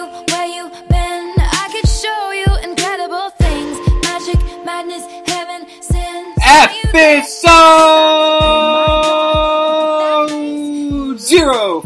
you where you been. I could show you incredible things. Magic, madness, heaven, sin. Episode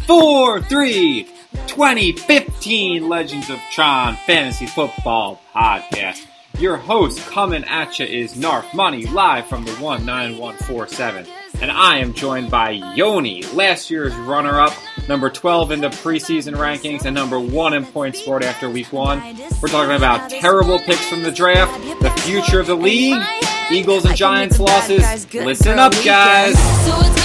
043 2015 Legends of Tron Fantasy Football Podcast. Your host coming at you is Narf Money live from the 19147. And I am joined by Yoni, last year's runner up, number 12 in the preseason rankings, and number 1 in points scored after week 1. We're talking about terrible picks from the draft, the future of the league, Eagles and Giants losses. Listen up, guys.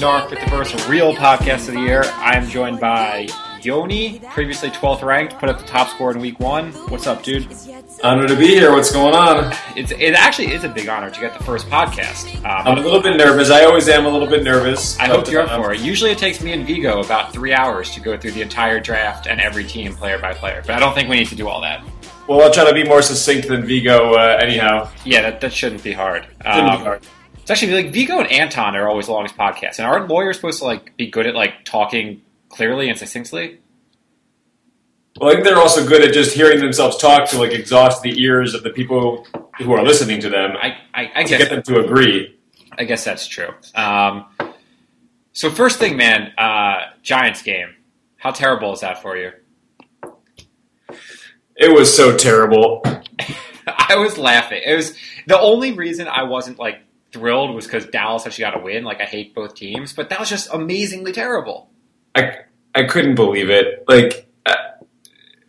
Trons. This is Narf with the first real podcast of the year. I am joined by Yoni, previously 12th ranked, put up the top score in week one. What's up, dude? Honor to be here. What's going on? It's it actually is a big honor to get the first podcast. I'm Um, a little bit nervous. I always am a little bit nervous. I hope you're up um, for it. Usually, it takes me and Vigo about three hours to go through the entire draft and every team player by player, but I don't think we need to do all that. Well, I'll try to be more succinct than Vigo. Uh, anyhow, Yeah, that, that shouldn't be hard. Shouldn't be Um, hard. It's actually like Vigo and Anton are always the longest podcasts, and aren't lawyers supposed to like be good at like talking clearly and succinctly? Well, I think they're also good at just hearing themselves talk to like exhaust the ears of the people who are listening to them I I, I to guess get them to agree. I guess that's true. Um, so first thing, man, uh, Giants game. How terrible is that for you? It was so terrible. I was laughing. It was the only reason I wasn't like thrilled was because Dallas actually got a win. Like I hate both teams, but that was just amazingly terrible. I I couldn't believe it. Like, uh,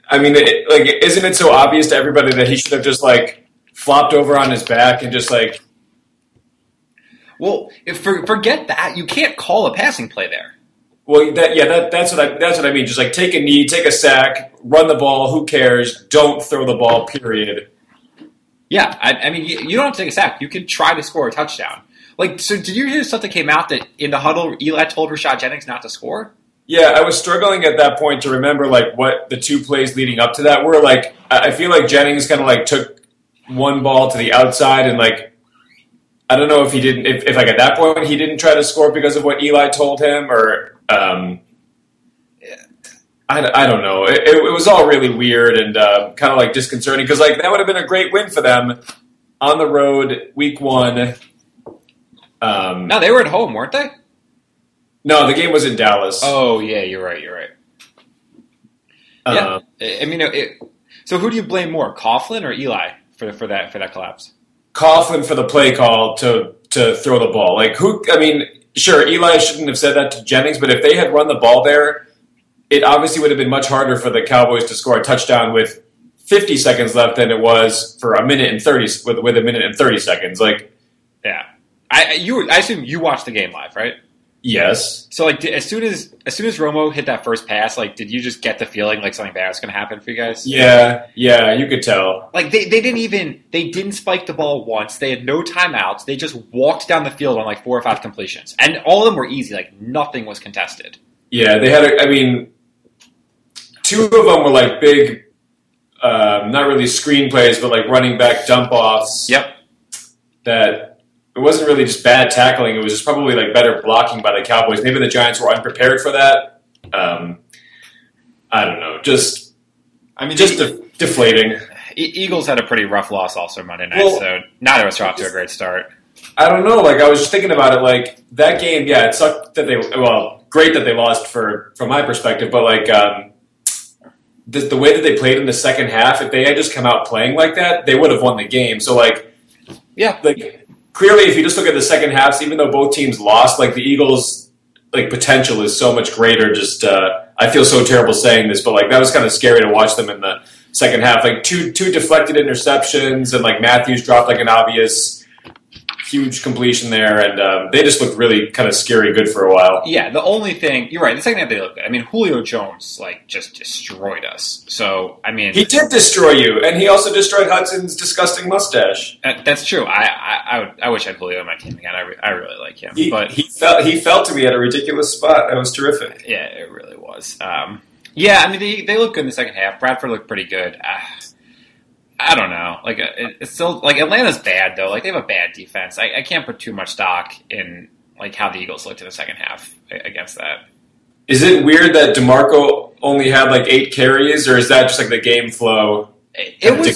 I mean, it, like, isn't it so obvious to everybody that he should have just like flopped over on his back and just like Well, if for, forget that. You can't call a passing play there. Well, that yeah, that, that's what I that's what I mean. Just like take a knee, take a sack, run the ball. Who cares? Don't throw the ball. Period. Yeah, I, I mean, you, you don't have to take a sack. You can try to score a touchdown. Like, so did you hear something came out that in the huddle, Eli told Rashad Jennings not to score? Yeah, I was struggling at that point to remember like what the two plays leading up to that were. Like, I feel like Jennings kind of like took one ball to the outside and like I don't know if he didn't if, if like at that point he didn't try to score because of what Eli told him or um, I, I don't know. It, it, it was all really weird and uh, kind of like disconcerting because like that would have been a great win for them on the road week one. Um, No, they were at home, weren't they? no, the game was in Dallas. Oh, yeah, you're right. You're right. Uh, yeah, I mean, it, so who do you blame more, Coughlin or Eli for for that for that collapse? Coughlin for the play call to to throw the ball. Like who? I mean, sure, Eli shouldn't have said that to Jennings, but if they had run the ball there, it obviously would have been much harder for the Cowboys to score a touchdown with 50 seconds left than it was for a minute and 30 with with a minute and 30 seconds. Like, Yeah, I you I assume you watched the game live, right? yes, So like, as soon as as soon as Romo hit that first pass, like, did you just get the feeling like something bad was going to happen for you guys? yeah, yeah, you could tell. Like they, they didn't even they didn't spike the ball once. They had no timeouts. They just walked down the field on like four or five completions, and all of them were easy. Like nothing was contested. Yeah, they had. A, I mean, two of them were like big, um, not really screenplays, but like running back dump offs. Yep. that it wasn't really just bad tackling; it was just probably like better blocking by the Cowboys. Maybe the Giants were unprepared for that. Um, I don't know, just I mean, just the, de- deflating. Eagles had a pretty rough loss also Monday night, Well- so neither of us are off to a great start. I don't know. Like I was just thinking about it. Like that game, yeah, it sucked that they. Well, great that they lost for from my perspective, but like um, the, the way that they played in the second half, if they had just come out playing like that, they would have won the game. So like, Yeah. like clearly, if you just look at the second halves, even though both teams lost, like the Eagles, like potential is so much greater. Just uh, I feel so terrible saying this, but like that was kind of scary to watch them in the second half. Like two two deflected interceptions, and like Matthews dropped like an obvious huge completion there, and um, they just looked really kind of scary good for a while. Yeah, the only thing you're right. The second half they looked good. I mean, Julio Jones like just destroyed us. So I mean, He did destroy you, and he also destroyed Hudson's disgusting mustache. that- that's true. I I, I, would, I wish I had Julio on my team again. I, re- I really like him, He, but he fell he fell to me at a ridiculous spot. That was terrific. yeah, it really was. Um, yeah, I mean they they look good in the second half. Bradford looked pretty good. Uh, I don't know. Like uh, it, it's still like Atlanta's bad though. Like they have a bad defense. I, I can't put too much stock in like how the Eagles looked in the second half against that. Is it weird that DeMarco only had like eight carries, or is that just like the game flow? It, was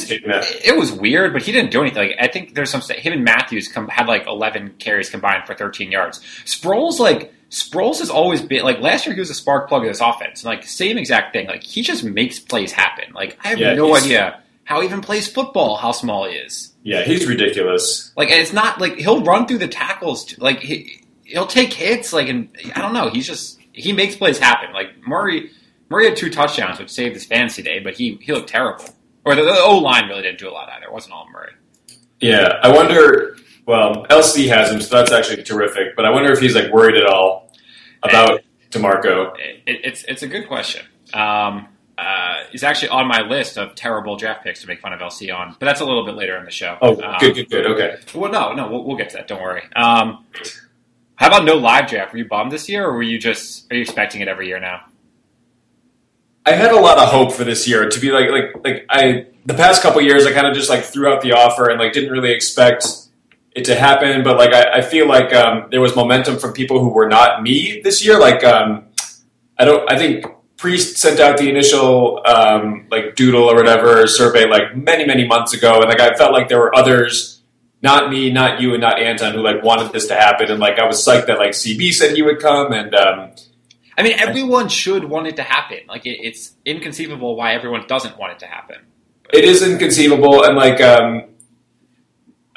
it was weird, but he didn't do anything. Like, I think there's some him and Matthews com- had like 11 carries combined for 13 yards. Sproles like Sproles has always been like last year he was a spark plug of this offense, and like same exact thing. Like he just makes plays happen. Like I have Yeah, no idea how he even plays football. How small he is. Yeah, he's ridiculous. Like and it's not like he'll run through the tackles. t- Like he, he'll take hits. Like and I don't know. He's just he makes plays happen. Like Murray Murray had two touchdowns, which saved his fantasy day, but he he looked terrible. Or the, the O line really didn't do a lot either. It wasn't all Murray. Yeah, I wonder. Well, LC has him, so that's actually terrific. But I wonder if he's like worried at all about DeMarco. It, it, it's it's a good question. Um, uh, he's actually on my list of terrible draft picks to make fun of LC on, but that's a little bit later in the show. Oh, Um, good, good, good. Okay. Well, no, no, we'll, we'll get to that. Don't worry. Um, how about no live draft? Were you bummed this year, or were you just are you expecting it every year now? I had a lot of hope for this year to be like like like I the past couple years I kind of just like threw out the offer and like didn't really expect it to happen, but like I, I feel like um, there was momentum from people who were not me this year. Like um, I don't I think Priest sent out the initial um, like doodle or whatever survey like many many months ago, and like I felt like there were others. Not me, not you, and not Anton, who like wanted this to happen, and like I was psyched that like CB said he would come, and um, I mean, everyone should want it to happen. Like it, it's inconceivable why everyone doesn't want it to happen. it is inconceivable and like um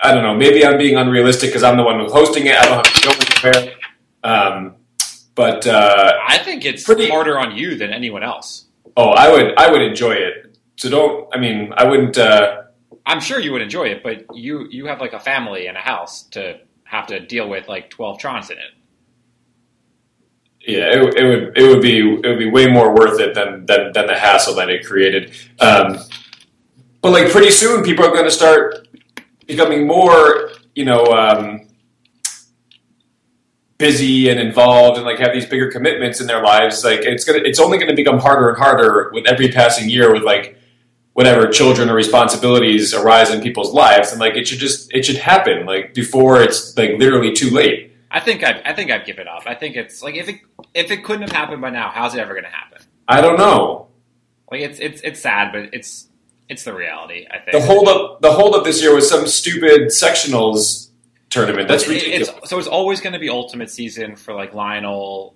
I don't know, maybe I'm being unrealistic because I'm the one who's hosting it. I don't have to go anywhere. Um, but uh, I think it's Pretty- harder on you than anyone else. oh, I would I would enjoy it. So don't. I mean, I wouldn't. Uh, I'm sure you would enjoy it, but you you have like a family and a house to have to deal with like 12 trons in it. yeah, it, it would it would be it would be way more worth it than than, than the hassle that it created. Um, but like pretty soon, people are going to start becoming more, you know. Um, busy and involved and like have these bigger commitments in their lives like it's gonna it's only gonna become harder and harder with every passing year with like whatever children or responsibilities arise in people's lives and like it should just it should happen like before it's like literally too late I think I I think I'd give it up. I think it's like if it if it couldn't have happened by now, how's it ever to happen? i don't know Like it's it's it's sad, but it's it's the reality. I think the hold up the hold up this year was some stupid sectionals tournament that's ridiculous It's, so it's always going to be ultimate season for like Lionel,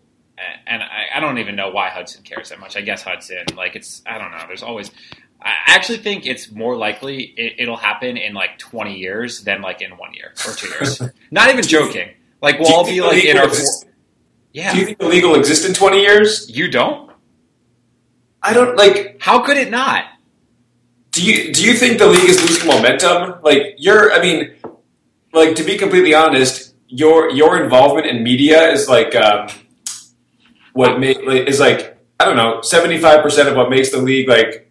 and I, I don't even know why Hudson cares that much. I guess Hudson, like it's I don't know. There's always. I actually think it's more likely it, it'll happen in like 20 years than like in one year or two years. Not even joking. Like we'll Do you all think be the like league in our. exist- Yeah, do you think the league will exist in 20 years you don't. i don't like How could it not? Do you do you think the league is losing momentum? Like you're, I mean, like to be completely honest, your your involvement in media is like um, what like, is like I don't know seventy five percent of what makes the league like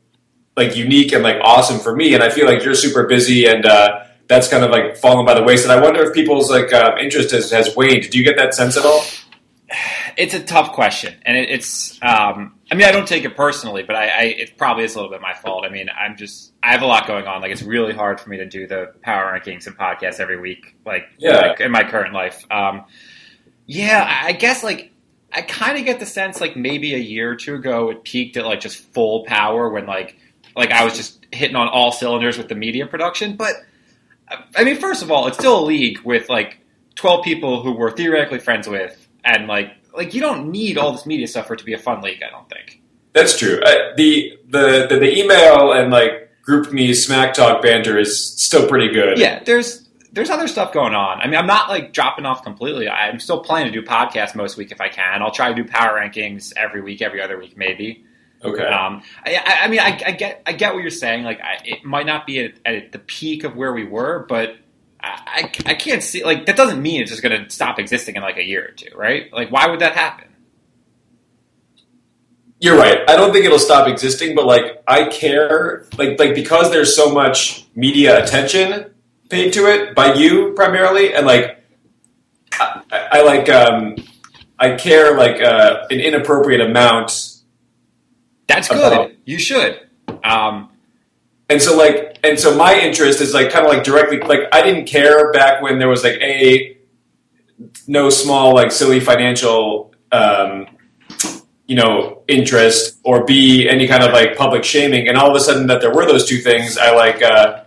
like unique and like awesome for me. And I feel like you're super busy and uh, that's kind of like fallen by the wayside. I wonder if people's like uh, interest has, has waned. Do you get that sense at all? It's a tough question, and it, it's. Um, I mean, I don't take it personally, but I, I, it probably is a little bit my fault. I mean, I'm just. I have a lot going on. Like, it's really hard for me to do the power rankings and podcasts every week. Like, Yeah. like, in my current life. Um, yeah, I I guess like I kind of get the sense like maybe a year or two ago it peaked at like just full power when like like I was just hitting on all cylinders with the media production. But I mean, first of all, it's still a league with like 12 people who we're theoretically friends with, and like like you don't need all this media stuff for it to be a fun league. I don't think. That's true. Uh, the, the the the email and like GroupMe smack talk banter is still pretty good. Yeah, there's there's other stuff going on. I mean, I'm not like dropping off completely. I'm still planning to do podcasts most week if I can. I'll try to do power rankings every week, every other week, maybe. Okay. Um, I, I- I mean, I, I get, I get what you're saying. Like, I, it might not be at, at the peak of where we were, but I, I, can't see. Like, that doesn't mean it's just going to stop existing in like a year or two, right? Like, why would that happen? You're right. I don't think it'll stop existing, but like I care, like like because there's so much media attention paid to it by you primarily, and like I, I I like um I care like uh, an inappropriate amount, That's good. About- You should. Um, and so like and so my interest is like kind of like directly like I didn't care back when there was like a no small like silly financial um you know interest or b any kind of like public shaming. And all of a sudden that there were those two things i like uh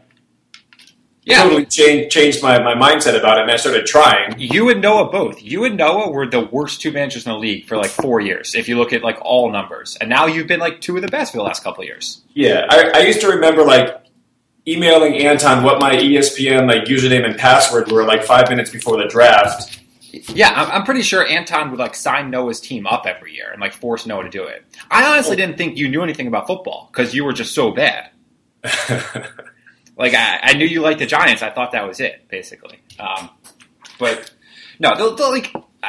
yeah. totally changed changed my, my mindset about it and i started trying You and Noah both. You and Noah were the worst two managers in the league for like four years, if you look at like all numbers. And now you've been like two of the best for the last couple of years. yeah i, I used to remember like emailing anton what my espn like username and password were like five minutes before the draft Yeah, I'm, I'm pretty sure Anton would like sign Noah's team up every year and like force Noah to do it. I honestly didn't think you knew anything about football because you were just so bad. Like I, I knew you liked the Giants. I thought that was it, basically. Um, but no, they'll, they'll, like uh,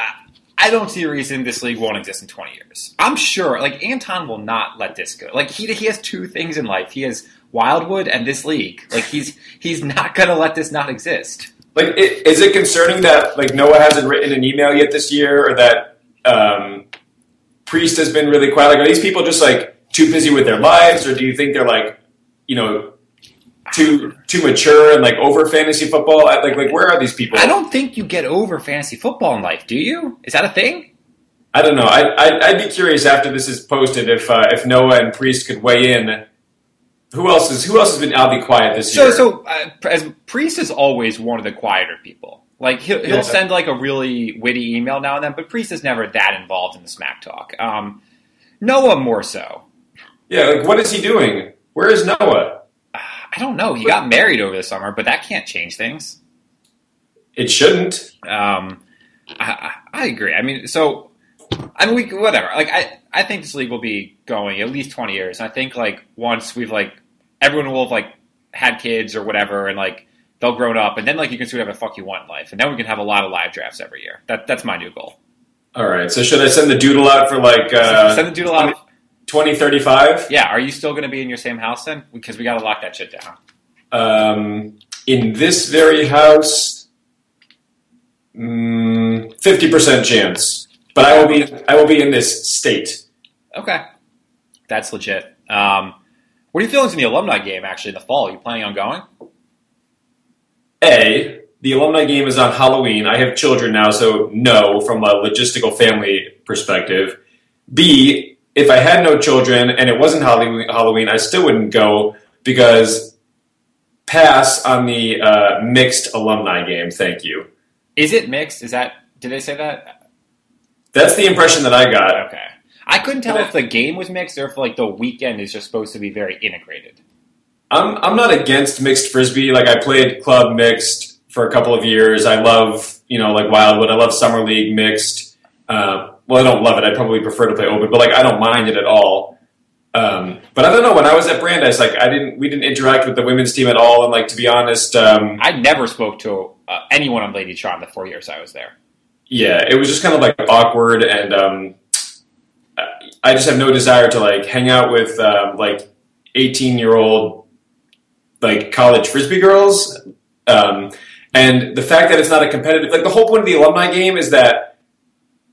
I don't see a reason this league won't exist in 20 years. I'm sure. Like Anton will not let this go. Like he he has two things in life. He has Wildwood and this league. Like he's he's not gonna let this not exist. Like, i- is it concerning that like Noah hasn't written an email yet this year, or that um, Priest has been really quiet? Like, are these people just like too busy with their lives, or do you think they're like, you know, too too mature and like over fantasy football? Like, like where are these people? I don't think you get over fantasy football in life, do you? Is that a thing? I don't know. I, I I'd be curious after this is posted if uh, if Noah and Priest could weigh in. Who else is Who else has been oddly quiet this So, year? so uh, as Priest is always one of the quieter people. Like he'll, he'll Yeah. send like a really witty email now and then, but Priest is never that involved in the smack talk. Um, Noah more so. yeah, like what is he doing? Where is Noah? I don't know. He got married over the summer, but that can't change things. It shouldn't. Um, I, I, agree. I mean, so I mean, we whatever. Like, I I think this league will be going at least twenty years. And I think like once we've like everyone will have like had kids or whatever, and like they'll grown up, and then like you can do whatever the fuck you want in life, and then we can have a lot of live drafts every year. That that's my new goal. All right. So should I send the doodle out for like uh, Send the doodle out. 2035? Yeah, are you still going to be in your same house then? Because we got to lock that shit down. Um, in this very house, mm, 50% chance. But I will be I will be in this state. Okay, that's legit. Um, what are your feelings in the alumni game? Actually, in the fall, are you planning on going? A, the alumni game is on Halloween. I have children now, so no, from a logistical family perspective. B, if I had no children and it wasn't Halloween, Halloween I still wouldn't go because pass on the uh, mixed alumni game. Thank you. Is it mixed? Is that did they say that? That's the impression that I got. Okay. I couldn't tell if the game was mixed or if like the weekend is just supposed to be very integrated. I'm I'm not against mixed frisbee. Like I played club mixed for a couple of years. I love you know like Wildwood. I love summer league mixed. Uh, well, I don't love it. I probably prefer to play open, but like I don't mind it at all. Um, but I don't know. When I was at Brandeis, like I didn't we didn't interact with the women's team at all. And like to be honest, um, I never spoke to uh, anyone on Lady Charm the four years I was there. yeah, it was just kind of like awkward, and um, I just have no desire to like hang out with um, like eighteen year old like college frisbee girls. Um, and the fact that it's not a competitive, like the whole point of the alumni game is that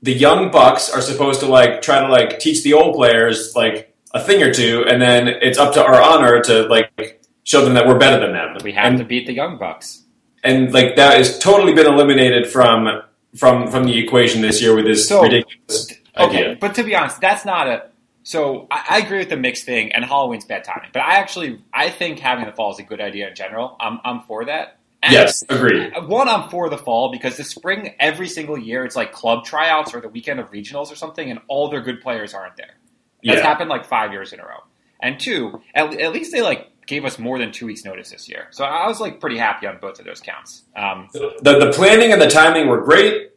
the young bucks are supposed to like try to like teach the old players like a thing or two, and then it's up to our honor to like show them that we're better than them. We have and, to beat the Young Bucks. and like that has totally been eliminated from from from the equation this year with this So- ridiculous Okay, idea. but to be honest, that's not a. So I, I agree with the mixed thing, and Halloween's bad timing. But I actually I think having the fall is a good idea in general. I'm I'm for that. And Yes, agreed. One, I'm for the fall because the spring every single year it's like club tryouts or the weekend of regionals or something, and all their good players aren't there. That's Yeah. happened like five years in a row. And two, at, at least they like gave us more than two weeks notice this year. So I was like pretty happy on both of those counts. Um, The the planning and the timing were great.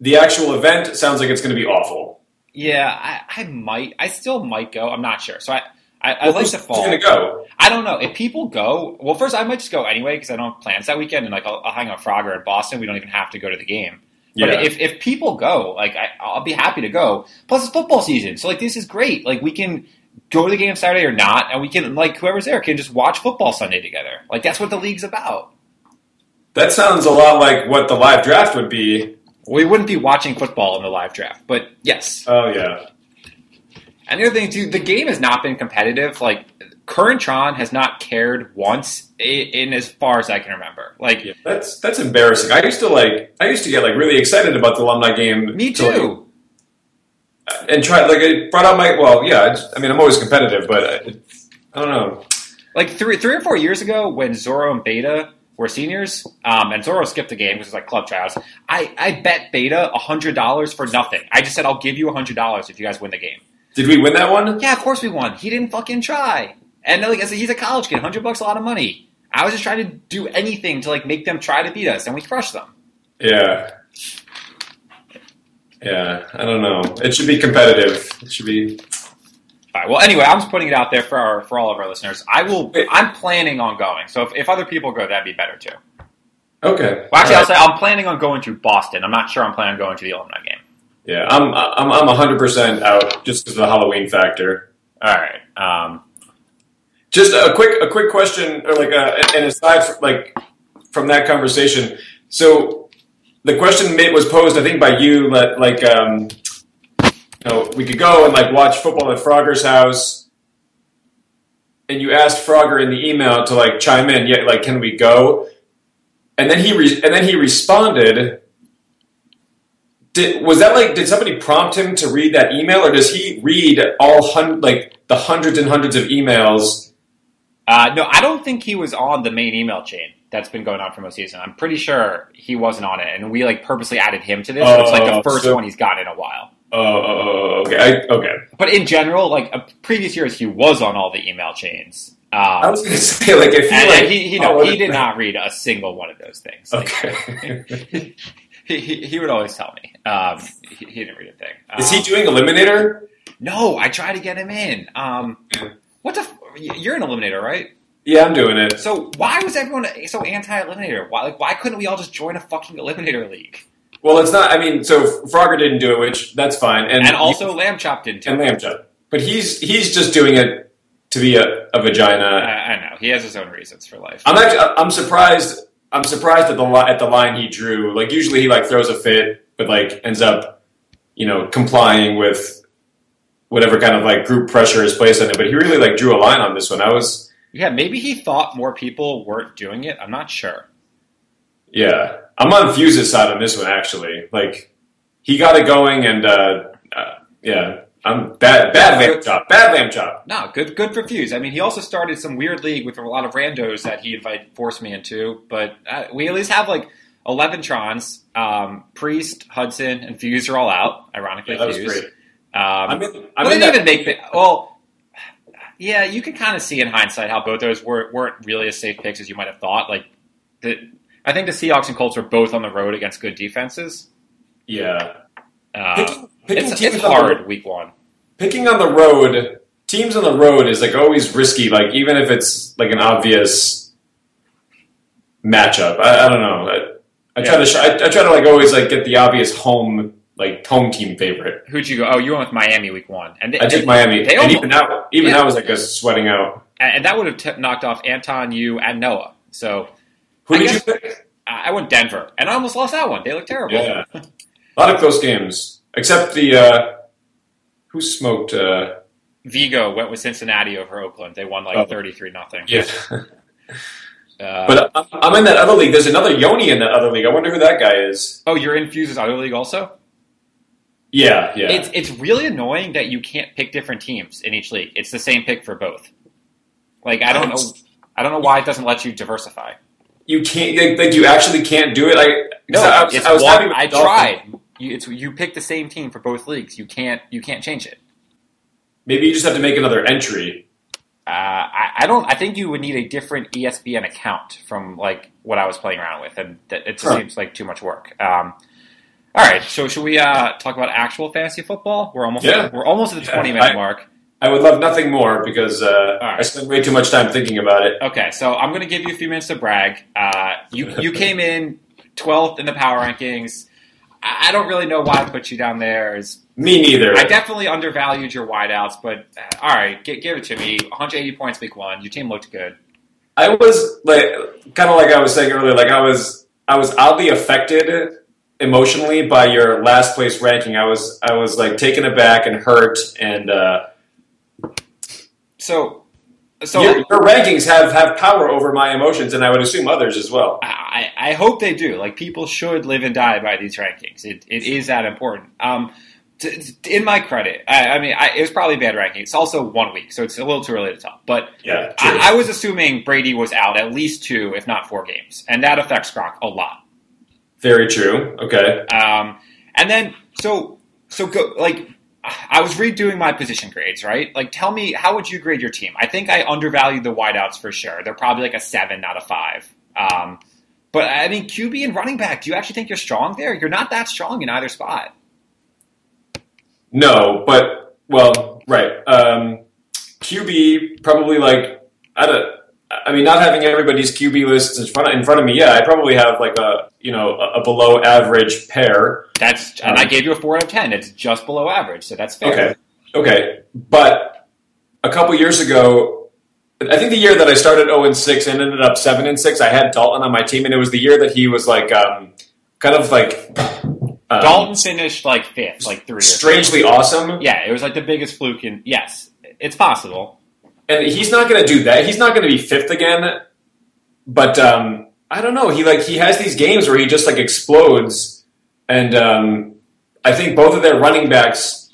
The actual event sounds like it's going to be awful. yeah, I, I might, I still might go. I'm not sure. So I, I, I Well, like the fall. going to go? I don't know if people go. Well, first I might just go anyway because I don't have plans that weekend, and like I'll, I'll hang out Frogger in Boston. We don't even have to go to the game. But Yeah. if, if people go, like I, I'll be happy to go. Plus it's football season, so like this is great. Like we can go to the game Saturday or not, and we can like whoever's there can just watch football Sunday together. Like that's what the league's about. That sounds a lot like what the live draft would be. We wouldn't be watching football in the live draft, but yes. Oh yeah. And the other thing too, the game has not been competitive. Like current Tron has not cared once in, in as far as I can remember. Like Yeah, that's that's embarrassing. I used to like I used to get like really excited about the alumni game. me to, like, too. and try like it brought out my well yeah. I, just- I mean I'm always competitive, but I, I don't know. like three three or four years ago when Zoro and Beta were seniors, um, and Zoro skipped the game because it was like club trials. I, I bet Beta hundred dollars for nothing. I just said I'll give you hundred dollars if you guys win the game. Did we win that one? Yeah, of course we won. He didn't fucking try. And like I said, he's a college kid. Hundred bucks a lot of money. I was just trying to do anything to like make them try to beat us, and we crushed them. Yeah. Yeah, I don't know. It should be competitive. It should be. All right. Well, anyway, I'm just putting it out there for our for all of our listeners. I will. I'm planning on going. So if, if other people go, that'd be better too. Okay. Well, actually, All I'll say I'm planning on going to Boston. I'm not sure I'm planning on going to the alumni game. Yeah, I'm I'm I'm 100 percent out just because of the Halloween factor. All right. Um, Just a quick a quick question, or like a, an aside from, like from that conversation. So the question was posed, I think, by you. Like um, you know, we could go and like watch football at Frogger's house, and you asked Frogger in the email to like chime in. Yeah, like, can we go? And then he re- and then he responded. Did, was that like? Did somebody prompt him to read that email, or does he read all hun- like the hundreds and hundreds of emails? uh, no, I don't think he was on the main email chain that's been going on for most season. I'm pretty sure he wasn't on it, and we like purposely added him to this. so it's like Oh, the first so- one he's gotten in a while. Oh, oh, oh, okay, I, okay. But in general, like uh, previous years, he was on all the email chains. Um, I was gonna say like if he and, like he, he, no, oh, he did not read a single one of those things. Like, Okay. he, he, he would always tell me. Um, he, he didn't read a thing. Is he Um, doing Eliminator? No, I tried to get him in. Um, what the? F- you're an eliminator, right? Yeah, I'm doing it. So why was everyone so anti-eliminator? Why, like, why couldn't we all just join a fucking eliminator league? Well, it's not. I mean, so Frogger didn't do it, which that's fine, and And also, Lamb Chop didn't. and too. Lamb Chop. But he's he's just doing it to be a vagina. I know he has his own reasons for life. I'm actually I'm surprised. I'm surprised at the at the line he drew. Like usually he like throws a fit, but like ends up, you know, complying with whatever kind of like group pressure is placed on it. But he really like drew a line on this one. I was yeah, maybe he thought more people weren't doing it. I'm not sure. yeah. I'm on Fuse's side on this one actually. Like he got it going, and uh, uh, yeah, I'm bad bad lamb chop, bad lamb chop. No, good, good for Fuse. I mean, he also started some weird league with a lot of randos that he invited, forced me into. But uh, we at least have like eleven Trons. Um, Priest, Hudson, and Fuse are all out. Ironically, Yeah, Fuse. great. Um, I'm in. I'm well, in they that, didn't even make the well. Yeah, you can kind of see in hindsight how both those were, weren't really as safe picks as you might have thought. Like, the, I think the Seahawks and Colts were both on the road against good defenses. yeah. Uh, Picking, picking it's it's the- hard week one. picking on the road, teams on the road is like always risky. Like even if it's like an obvious matchup, I, I don't know. I, I try to sh- I, I try to like always like get the obvious home like home team favorite. Who'd you go? Oh, you went with Miami week one, and they, I took Miami, They and almost, even now, even Yeah. now, I was like sweating out. and that would have t- knocked off Anton, you, and Noah. So Who I did guess- you pick? I went Denver, and I almost lost that one. They look terrible. Yeah, a lot of close games, except the uh, who smoked. Uh, Vigo went with Cincinnati over Oakland. They won like Oh. thirty-three nothing. yeah, Uh, but I'm, I'm in that other league. There's another Yoni in that other league. I wonder who that guy is. oh, you're in Fuse's other league also. Yeah, yeah. It's it's really annoying that you can't pick different teams in each league. It's the same pick for both. Like I don't know, I don't know why it doesn't let you diversify. you can't like, like you actually can't do it. Like No, I was, I was one, I tried. You, it's you pick the same team for both leagues. You can't you can't change it. Maybe you just have to make another entry. Uh, I, I don't. I think you would need a different ESPN account from like what I was playing around with, and that it just Sure. seems like too much work. Um, all right, so should we uh, talk about actual fantasy football? We're almost Yeah. we're almost at the twenty minute I- mark. I would love nothing more because uh, right. I spent way too much time thinking about it. Okay, so I'm going to give you a few minutes to brag. Uh, you you came in 12th in the power rankings. I I don't really know why I put you down there. Is Me neither. I definitely undervalued your wideouts, but uh, all right, gi- give it to me. 180 points week one. Your team looked good. I was like, kind of like I was saying earlier, like I was, I was oddly affected emotionally by your last place ranking. I was, I was like taken aback and hurt, and uh, So, so your, your rankings have have power over my emotions, and I would assume others as well. I, I hope they do. Like people should live and die by these rankings. It, it is that important. Um, in my credit, I, I mean, I, it was probably a bad ranking. It's also one week, so it's a little too early to tell. But Yeah. I, I was assuming Brady was out at least two, if not four games, and that affects Gronk a lot. Very true. Okay. Um, and then so so go like I was redoing my position grades, right? Like, tell me how would you grade your team? I think I undervalued the wideouts for sure. They're probably like a seven, not a five. Um, but I mean, QB and running back. Do you actually think you're strong there? You're not that strong in either spot. No, but well, right. Um, QB probably like I don't. I mean, not having everybody's QB lists in front of, in front of me. Yeah, I probably have like a you know a, a below average pair. That's and I gave you a four out of ten. It's just below average, so that's fair. Okay, okay, but a couple years ago, I think the year that I started zero and six and ended up seven and six, I had Dalton on my team, and it was the year that he was like um, kind of like um, Dalton finished like fifth, like three. Or strangely awesome. Yeah, it was like the biggest fluke in. Yes, it's possible. and he's not going to do that. He's not going to be fifth again. But um, I don't know. He like he has these games where he just like explodes, and um, I think both of their running backs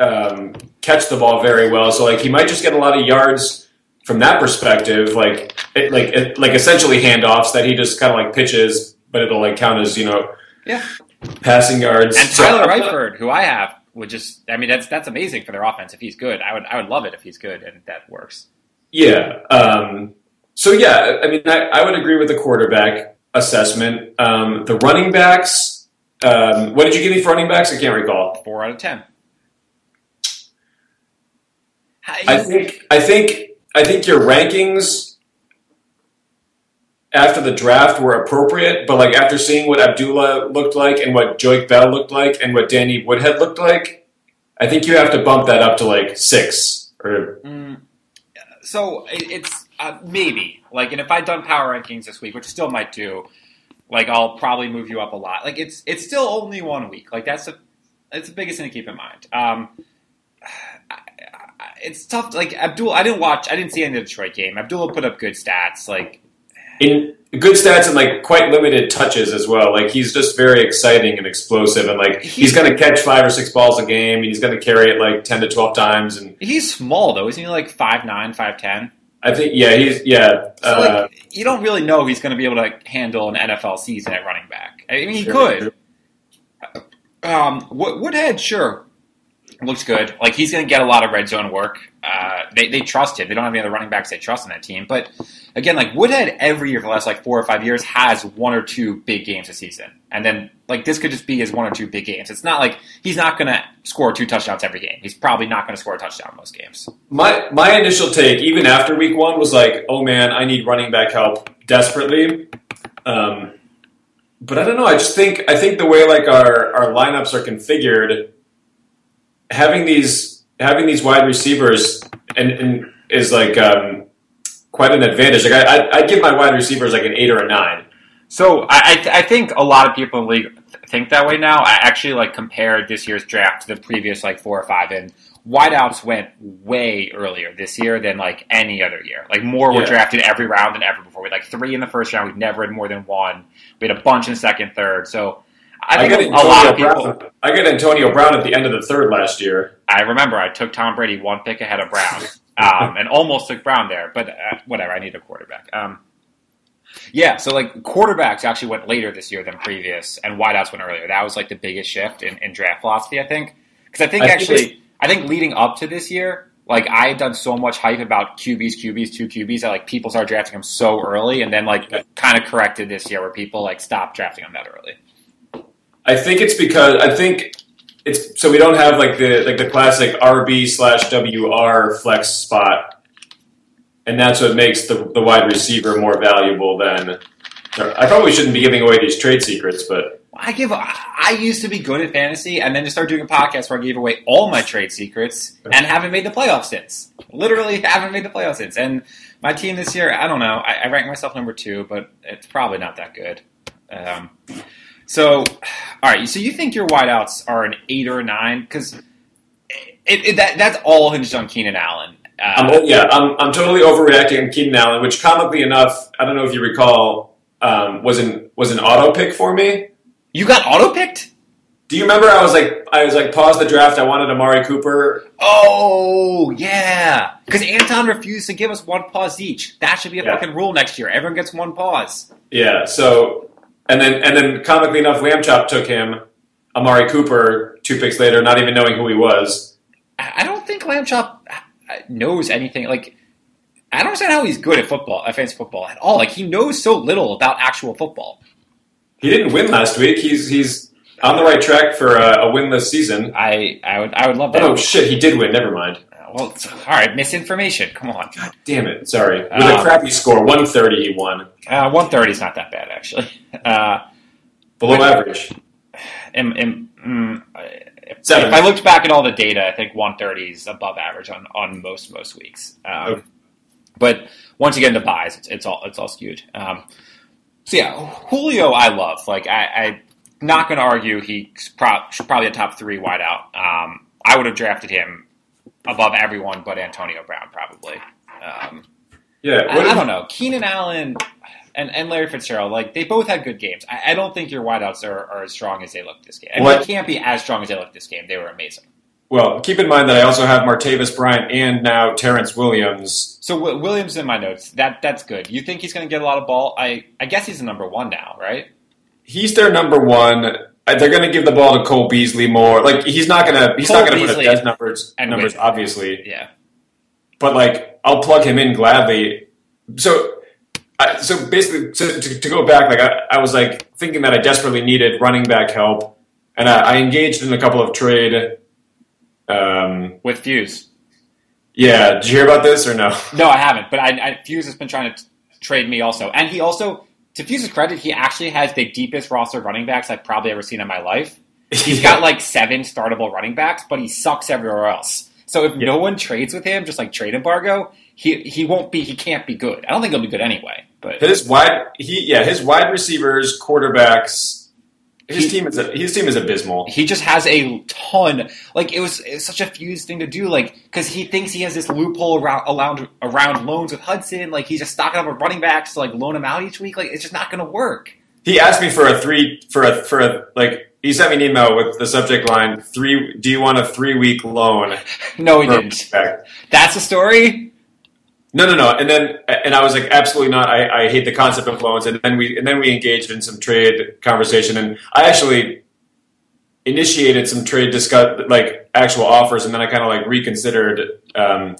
um, catch the ball very well. So like he might just get a lot of yards from that perspective. Like it, like it, like essentially handoffs that he just kind of like pitches, but it'll like count as you know Yeah. Passing yards. And Tyler Eifert, who I have, would just I mean that's that's amazing for their offense if he's good. I would I would love it if he's good and that works. Yeah. Um, so yeah, I mean, I, I would agree with the quarterback assessment. Um, the running backs. Um, what did you give me for running backs? I can't recall. Four out of ten. I think. I think. I think your rankings after the draft were appropriate, but like after seeing what Abdullah looked like and what Joique Bell looked like and what Danny Woodhead looked like, I think you have to bump that up to like six or Mm, so it's uh, maybe like, and if I'd done power rankings this week, which I still might do, like I'll probably move you up a lot. Like it's it's still only one week. Like that's the that's the biggest thing to keep in mind. Um, it's tough. Like Abdul, I didn't watch. I didn't see any of the Detroit game. Abdullah put up good stats. Like in good stats and like quite limited touches as well. Like he's just very exciting and explosive, and like he's going to catch five or six balls a game, and he's going to carry it like ten to twelve times. And he's small though, isn't he? Like five nine, five ten. I think yeah, he's yeah. So uh, like, you don't really know he's going to be able to handle an NFL season at running back. I mean, he Sure, could. Um, Woodhead, sure, looks good. Like he's going to get a lot of red zone work. Uh, they they trust him. They don't have any other running backs they trust on that team. But again, like Woodhead, every year for the last like four or five years has one or two big games a season, and then like this could just be his one or two big games. It's not like he's not going to score two touchdowns every game. He's probably not going to score a touchdown most games. my my initial take, even after week one, was like, oh man, I need running back help desperately. Um, but I don't know. I just think I think the way like our our lineups are configured, having these having these wide receivers and, and is like um, quite an advantage. Like I, I I'd give my wide receivers like an eight or a nine. So I, I, th- I think a lot of people in the league think that way now. I actually like compared this year's draft to the previous like four or five, and wideouts went way earlier this year than like any other year. Like more were Yeah. drafted every round than ever before. We had like three in the first round. We've never had more than one. We had a bunch in second, third. So I got think a, a lot of people. Brown. I got Antonio Brown at the end of the third last year. I remember I took Tom Brady one pick ahead of Brown, um, and almost took Brown there, but uh, whatever. I need a quarterback. Um, yeah, so like quarterbacks actually went later this year than previous, and wideouts went earlier. That was like the biggest shift in, in draft philosophy, I think. Because I think I think actually, I think leading up to this year, like I had done so much hype about QBs, QBs, two QBs that like people started drafting them so early, and then like kind of corrected this year where people like stopped drafting him that early. I think it's because I think it's so we don't have like the like the classic RB slash WR flex spot, and that's what makes the the wide receiver more valuable than. I probably shouldn't be giving away these trade secrets, but I give. I used to be good at fantasy, and then to start doing a podcast where I gave away all my trade secrets, and haven't made the playoffs since. Literally, haven't made the playoffs since. And my team this year, I don't know. I, I rank myself number two, but it's probably not that good. Um, so, all right. So you think your wideouts are an eight or a nine? Because it, it, that that's all hinged on Keenan Allen. I'm, Uh, yeah, I'm, I'm totally overreacting on Keenan Allen, which comically enough, I don't know if you recall, um, was an was an auto pick for me. you got auto picked. Do you remember? I was like, I was like, pause the draft. I wanted Amari Cooper. Oh yeah, because Anton refused to give us one pause each. That should be a Yeah. fucking rule next year. Everyone gets one pause. Yeah. So, and then and then comically enough, Lamb Chop took him. Amari Cooper two picks later, not even knowing who he was. I don't think Lamb Chop uh, knows anything. Like, I don't understand how he's good at football, at fantasy football at all. Like, he knows so little about actual football. He didn't win last week. He's he's on the right track for a, a winless season. I, I would, I would love that. Oh shit, he did win. Never mind. Well, it's- all right, misinformation. Come on. God damn it. Sorry. With Um, a crappy score, one thirty, he won. Uh, one thirty is not that bad actually. Uh, Below average. im- mm, if, Seven. if I looked back at all the data, I think one thirty is above average on, on most most weeks. Um, Okay. But once you get into byes, it's, it's all it's all skewed. Um, so yeah, Julio, I love. Like I, I not going to argue he's pro- probably a top three wideout. Um, I would have drafted him above everyone but Antonio Brown probably. Um, Yeah. I, I don't know. Keenan Allen and, and Larry Fitzgerald, like they both had good games. I, I don't think your wideouts are, are as strong as they look this game. I mean, they can't be as strong as they look this game. They were amazing. Well, keep in mind that I also have Martavis Bryant and now Terrance Williams. So w- Williams in my notes. That that's good. You think he's going to get a lot of ball? I I guess he's the number one now, right? He's their number one. They're going to give the ball to Cole Beasley more. Like he's not going to. He's Cole not going to put up Beasley numbers. numbers, obviously. Yeah. But like, I'll plug him in gladly. So, I, so basically, so to, to go back, like I, I was like thinking that I desperately needed running back help, and I, I engaged in a couple of trade. Um, With Fuse. yeah, did you hear about this or no? No, I haven't. But I, I Fuse has been trying to t- trade me also, and he also, to Fuse's credit, he actually has the deepest roster of running backs I've probably ever seen in my life. He's got like seven startable running backs, but he sucks everywhere else. So if Yeah. no one trades with him, just like trade embargo, he he won't be. He can't be good. I don't think he'll be good anyway. But His wide, he yeah, his wide receivers, quarterbacks. His He- team is his team is abysmal. he just has a ton. Like it was, it's such a fused thing to do. Like because he thinks he has this loophole around around around loans with Hudson. Like he's just stocking up with running backs to like loan him out each week. Like it's just not going to work. He asked me for a three for a for a like. He sent me an email with the subject line three. Do you want a three week loan? No, he didn't. back? That's the story. No, no, no. And then and I was like, absolutely not. I, I hate the concept of loans. And then we and then we engaged in some trade conversation. And I actually initiated some trade discuss like actual offers. And then I kind of like reconsidered um,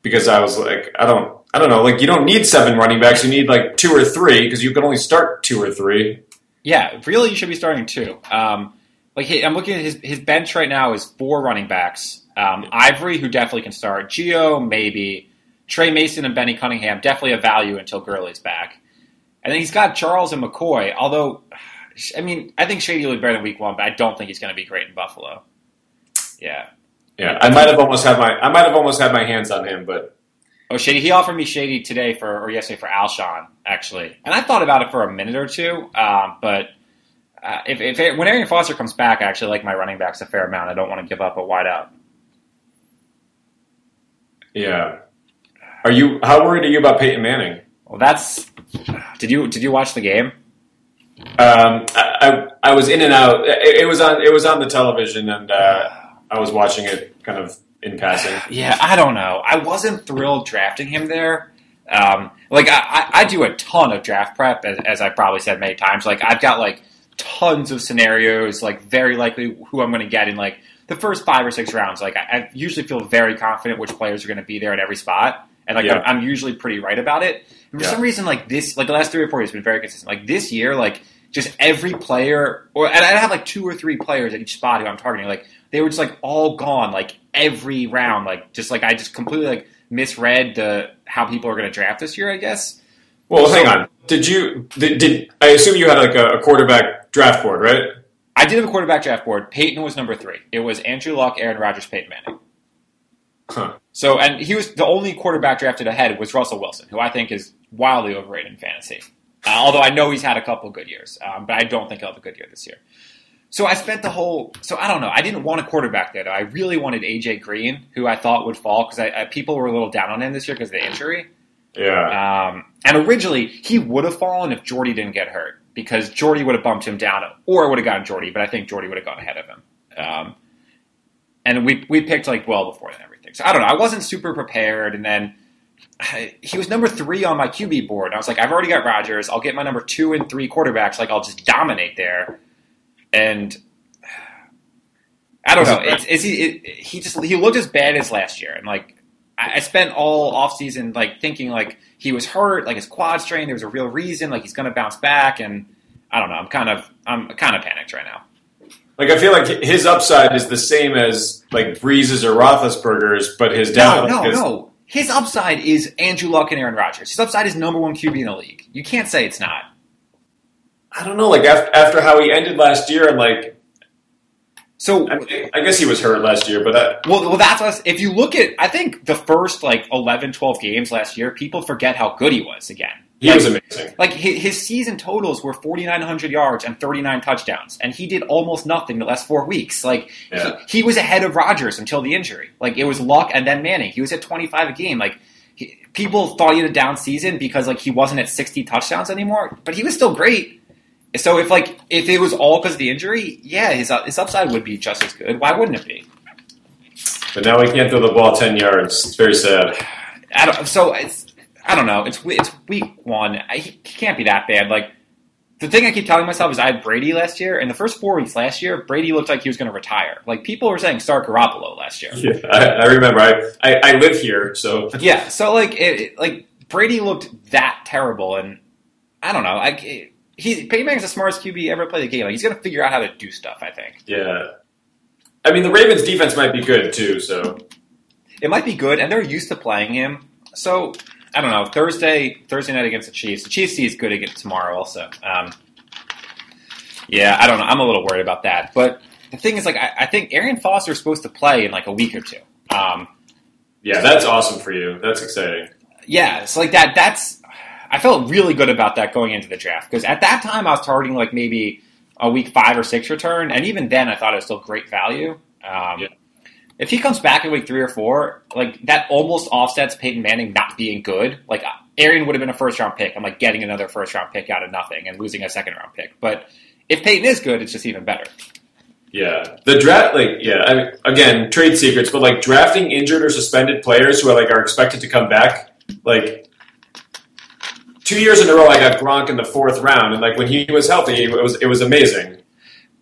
because I was like, I don't. I don't know. Like you don't need seven running backs. You need like two or three because you can only start two or three. Yeah, really, you should be starting two. Um, like hey, I'm looking at his his bench right now is four running backs. Um, Ivory, who definitely can start. Gio, maybe. Tre Mason and Benny Cunningham, definitely a value until Gurley's back. And then he's got Charles and McCoy. Although, I mean, I think Shady looked better than Week One, but I don't think he's going to be great in Buffalo. Yeah. Yeah, I might have almost had my I might have almost had my hands on him, but Oh, Shady. He offered me Shady today for, or yesterday for Alshon, actually. And I thought about it for a minute or two, um, but uh, if, if it, when Arian Foster comes back, I actually like my running backs a fair amount. I don't want to give up a wide out. yeah. Are you how worried are you about Peyton Manning? Well, that's. Did you did you watch the game? Um, I, I I was in and out. It, it was on it was on the television, and uh, I was watching it kind of in passing. Yeah, I don't know. I wasn't thrilled drafting him there. Um, like I, I, do a ton of draft prep, as, as I probably said many times. Like I've got like tons of scenarios, like very likely who I'm going to get in like the first five or six rounds, like I, I usually feel very confident which players are going to be there at every spot, and like Yeah. I'm, I'm usually pretty right about it. And for Yeah. some reason, like this, like the last three or four years, been very consistent. Like this year, like just every player, or and I have like two or three players at each spot who I'm targeting. Like they were just like all gone, like every round. Like just like I just completely like misread the how people are going to draft this year. I guess. Well, hang on. Did you did, did I assume you had like a, a quarterback draft board, right? I did have a quarterback draft board. Peyton was number three. It was Andrew Luck, Aaron Rodgers, Peyton Manning. Huh. So, and he was the only quarterback drafted ahead was Russell Wilson, who I think is wildly overrated in fantasy. Uh, although I know he's had a couple good years, um, but I don't think he'll have a good year this year. So I spent the whole. So I don't know. I didn't want a quarterback there. Though. I really wanted AJ Green, who I thought would fall because I, I, people were a little down on him this year because of the injury. Yeah. Um, and originally, he would have fallen if Jordy didn't get hurt because Jordy would have bumped him down, or would have gotten Jordy, but I think Jordy would have gone ahead of him. Um, and we we picked like well before everything. So I don't know. I wasn't super prepared, and then he was number three on my QB board. And I was like, I've already got Rodgers. I'll get my number two and three quarterbacks. Like I'll just dominate there. And I don't know. It's, it's he it, he just he looked as bad as last year, and like I, I spent all offseason like thinking like he was hurt, like his quad strain. There was a real reason, like he's going to bounce back, and I don't know. I'm kind of I'm kind of panicked right now. Like I feel like his upside is the same as like Brees's or Roethlisberger's, but his No, down. no, is, no. His upside is Andrew Luck and Aaron Rodgers. His upside is number one QB in the league. You can't say it's not. I don't know. Like after, after how he ended last year, and like So, I, I guess he was hurt last year, but that, well, well, that's us. If you look at, I think the first like 11, 12 games last year, people forget how good he was again. He was amazing. Like his, his season totals were 4,900 yards and 39 touchdowns, and he did almost nothing the last four weeks. Like Yeah. he, he was ahead of Rodgers until the injury. Like it was Luck and then Manning. He was at 25 a game. Like he, people thought he had a down season because like he wasn't at 60 touchdowns anymore, but he was still great. So if like if it was all because of the injury, yeah, his uh, his upside would be just as good. Why wouldn't it be? But now he can't throw the ball ten yards. It's very sad. I don't, so it's I don't know. It's it's week one. I, he can't be that bad. Like the thing I keep telling myself is I had Brady last year, and the first four weeks last year, Brady looked like he was going to retire. Like people were saying, start Garoppolo last year. Yeah, I, I remember. I, I I live here, so Yeah, so like it, like Brady looked that terrible, and I don't know. Like it, he Peyton Manning's the smartest QB ever played the game. Like he's going to figure out how to do stuff. I think yeah. I mean, the Ravens' defense might be good too. So it might be good, and they're used to playing him. So I don't know. Thursday, Thursday night against the Chiefs. The Chiefs is good again tomorrow, also. Um, yeah, I don't know. I'm a little worried about that. But the thing is, like, I, I think Arian Foster is supposed to play in like a week or two. Um, yeah, that's awesome for you. That's exciting. yeah, it's like that. That's I felt really good about that going into the draft because at that time I was targeting like maybe a week five or six return, and even then I thought it was still great value. Um, Yeah. If he comes back in week three or four, like that almost offsets Peyton Manning not being good. Like Arian would have been a first round pick. I'm like getting another first round pick out of nothing and losing a second round pick. But if Peyton is good, it's just even better. Yeah, the draft, like, yeah. I mean, again, trade secrets, but like drafting injured or suspended players who are like are expected to come back, like. Two years in a row, I got Gronk in the fourth round, and like when he was healthy, it was it was amazing.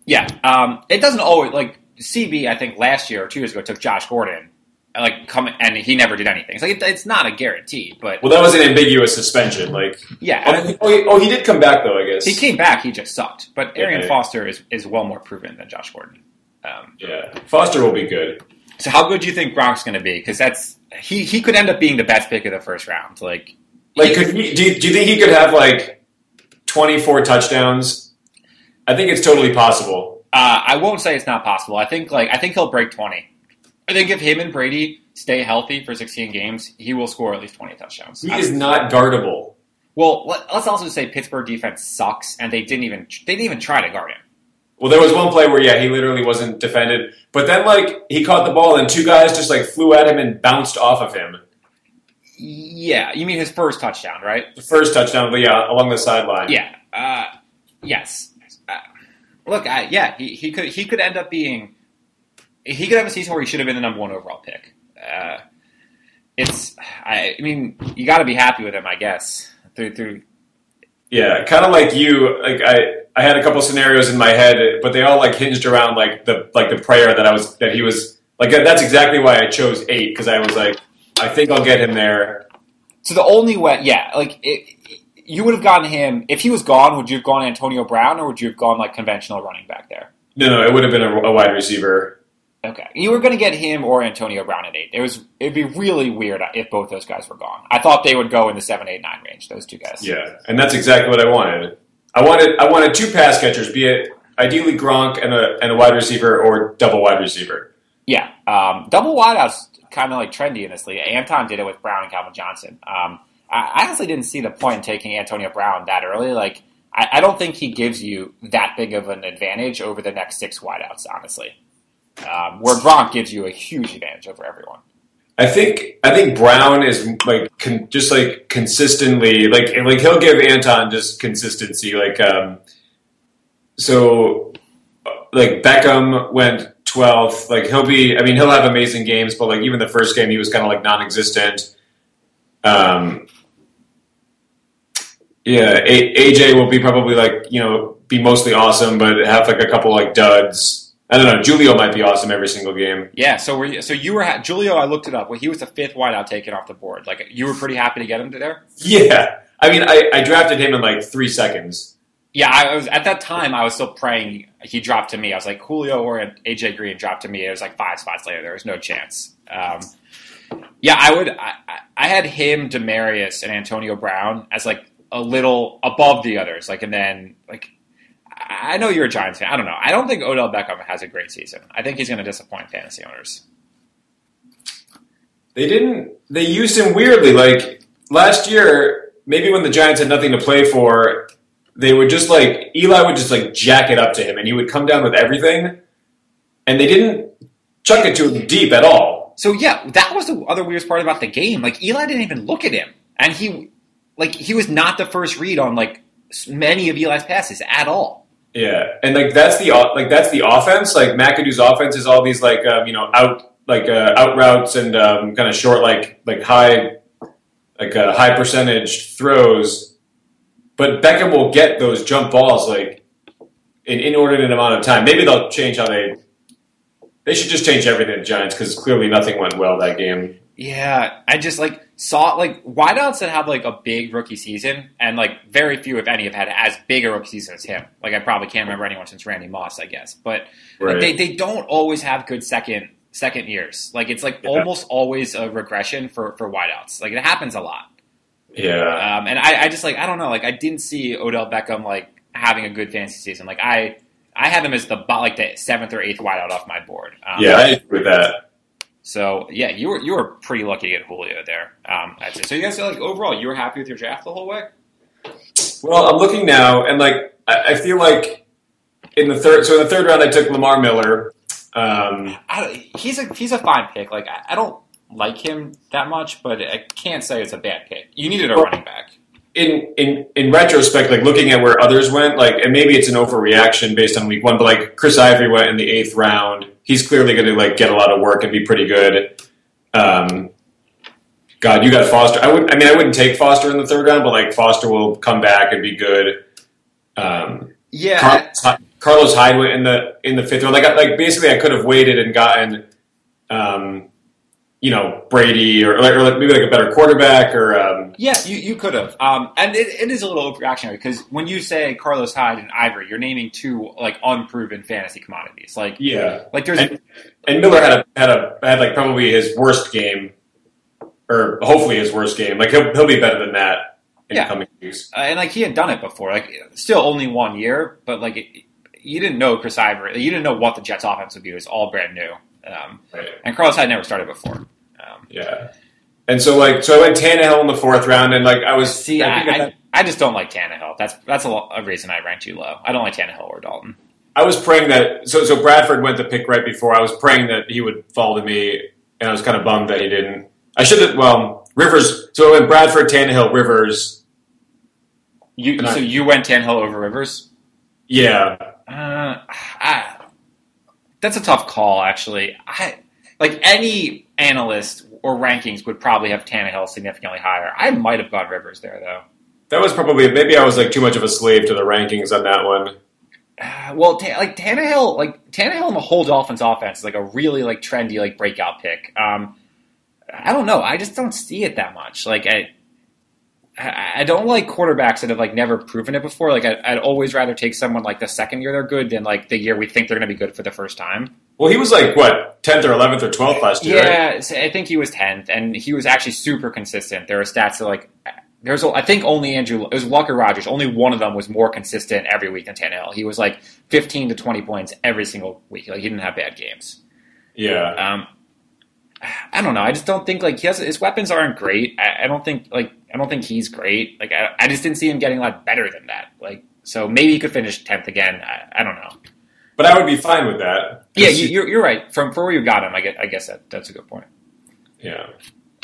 Yeah, um, it doesn't always like CB. I think last year or two years ago took Josh Gordon, like come and he never did anything. It's like it, it's not a guarantee, but Well, that was an ambiguous suspension. Like, yeah, oh, he, oh, he, oh, he did come back though, I guess. he came back. He just sucked. But Arian Yeah. Foster is is well more proven than Josh Gordon. Um, Yeah, Foster will be good. so how good do you think Gronk's going to be? Because that's he he could end up being the best pick of the first round. Like Like, could he, do, you, do you think he could have like twenty four touchdowns? I think it's totally possible. Uh, I won't say it's not possible. I think like I think he'll break twenty. I think if him and Brady stay healthy for sixteen games, he will score at least twenty touchdowns. He is not guardable. Well, let, us also say Pittsburgh defense sucks, and they didn't even they didn't even try to guard him. Well, there was one play where yeah, he literally wasn't defended, but then like he caught the ball and two guys just like flew at him and bounced off of him. Yeah, you mean his first touchdown, right? The first touchdown, but yeah, along the sideline. Yeah. Uh, yes. Look, I, yeah, he, he could he could end up being he could have a season where he should have been the number one overall pick. Uh, it's I, I mean you got to be happy with him, I guess. Through through Yeah, kind of like you. Like I, I had a couple scenarios in my head, but they all like hinged around like the like the prayer that I was that he was like that's exactly why I chose eight because I was like I think I'll get him there. So the only way, yeah, like it, you would have gotten him if he was gone. Would you have gone Antonio Brown or would you have gone like conventional running back there? No, no, it would have been a, a wide receiver. Okay, you were going to get him or Antonio Brown at eight. It was it'd be really weird if both those guys were gone. I thought they would go in the seven, eight, nine range. Those two guys. Yeah, and that's exactly what I wanted. I wanted I wanted two pass catchers, be it ideally Gronk and a and a wide receiver or double wide receiver. Yeah, um, double wideouts kind of like trendy in this league. Anton did it with Brown and Calvin Johnson. Um, I honestly didn't see the point in taking Antonio Brown that early. Like, I, I, don't think he gives you that big of an advantage over the next six wideouts, honestly. Um, where Gronk gives you a huge advantage over everyone. I think I think Brown is like con, just like consistently like like he'll give Anton just consistency like um so like Beckham went 12th like he'll be I mean he'll have amazing games but like even the first game he was kind of like non-existent um yeah a- AJ will be probably like you know be mostly awesome but have like a couple like duds I don't know. Julio might be awesome every single game. Yeah. So were you, so you were Julio. I looked it up. Well, he was the fifth wideout taken off the board. Like you were pretty happy to get him to there. Yeah. I mean, I, I drafted him in like three seconds. Yeah, I was at that time. I was still praying he dropped to me. I was like Julio or AJ Green dropped to me. It was like five spots later. There was no chance. Um, yeah, I would. I, I had him, Demaryius, and Antonio Brown as like a little above the others. Like, and then like I know you're a Giants fan. I don't know. I don't think Odell Beckham has a great season. I think he's going to disappoint fantasy owners. They didn't. They used him weirdly. Like last year, maybe when the Giants had nothing to play for, they would just like Eli would just like jack it up to him, and he would come down with everything. And they didn't chuck it to him deep at all. So yeah, that was the other weirdest part about the game. Like Eli didn't even look at him, and he like he was not the first read on like many of Eli's passes at all. Yeah, and like that's the like that's the offense. Like McAdoo's offense is all these like um, you know out like uh, out routes and um, kind of short like like high like uh, high percentage throws. But Beckham will get those jump balls like in inordinate amount of time. Maybe they'll change how they. They should just change everything at Giants because clearly nothing went well that game. Yeah, I just like saw like wideouts that have like a big rookie season, and like very few, if any, have had as big a rookie season as him. Like I probably can't remember anyone since Randy Moss, I guess. But Right. like, they they don't always have good second second years. Like it's like Yeah. almost always a regression for for wideouts. Like it happens a lot. Yeah, Um, and I, I just like I don't know. Like I didn't see Odell Beckham like having a good fantasy season. Like I I had him as the like the seventh or eighth wideout off my board. Um, yeah, I agree with that. So yeah, you were you were pretty lucky to get Julio there. Um, I'd say. So you guys like overall you were happy with your draft the whole way. Well, I'm looking now, and like I, I feel like in the third, so in the third round, I took Lamar Miller. Um, I, he's a he's a fine pick. Like I, I don't like him that much, but I can't say it's a bad pick. You needed a running back. in in in retrospect, like looking at where others went, like and maybe it's an overreaction based on week one, but like Chris Ivory went in the eighth round. He's clearly going to like get a lot of work and be pretty good. Um, God, you got Foster. I would. I mean, I wouldn't take Foster in the third round, but like Foster will come back and be good. Um, Yeah, Carlos, Carlos Hyde went in the in the fifth round. Like, I- like basically, I could have waited and gotten, um, you know, Brady or, or like maybe like a better quarterback or um, yeah, you, you could have. Um, and it, it is a little overreactionary because when you say Carlos Hyde and Ivory, you're naming two like unproven fantasy commodities. Like yeah. like there's And, and Miller had a had a had like probably his worst game, or hopefully his worst game. Like he'll he'll be better than that in Yeah. coming years Uh, and like he had done it before. Like still only one year, but like it, you didn't know Chris Ivory. You didn't know what the Jets' offense would be. It was all brand new. Um, Right. and Carlos Hyde never started before. Yeah. And so like so I went Tannehill in the fourth round, and like I was see, I, I, I, I just don't like Tannehill. That's that's a, lo- a reason I ranked you low. I don't like Tannehill or Dalton. I was praying that so so Bradford went the pick right before. I was praying that he would fall to me, and I was kind of bummed that he didn't. I should have. Well, Rivers. So I went Bradford, Tannehill, Rivers. You And I- so you went Tannehill over Rivers. Yeah, Uh, I, that's a tough call, actually. I like any analyst or rankings would probably have Tannehill significantly higher. I might have gone Rivers there though. that was probably maybe I was like too much of a slave to the rankings on that one. uh, well, ta- like Tannehill, like Tannehill and the whole Dolphins offense is like a really like trendy like breakout pick. Um, I don't know. I just don't see it that much. Like I, I I don't like quarterbacks that have like never proven it before. Like I, I'd always rather take someone like the second year they're good than like the year we think they're going to be good for the first time. Well, he was like what tenth or eleventh or twelfth last year. Yeah, so I think he was tenth, and he was actually super consistent. There are stats that like there's I think only Andrew it was Walker Rodgers. Only one of them was more consistent every week than Tannehill. He was like 15 to 20 points every single week. Like he didn't have bad games. yeah. Um, I don't know. I just don't think like he has his weapons aren't great. I, I don't think like I don't think he's great. Like I, I just didn't see him getting a lot better than that. Like so maybe he could finish tenth again. I, I don't know. But I would be fine with that. Yeah, you, you're you're right. From for where you got him, I guess I guess that that's a good point. yeah.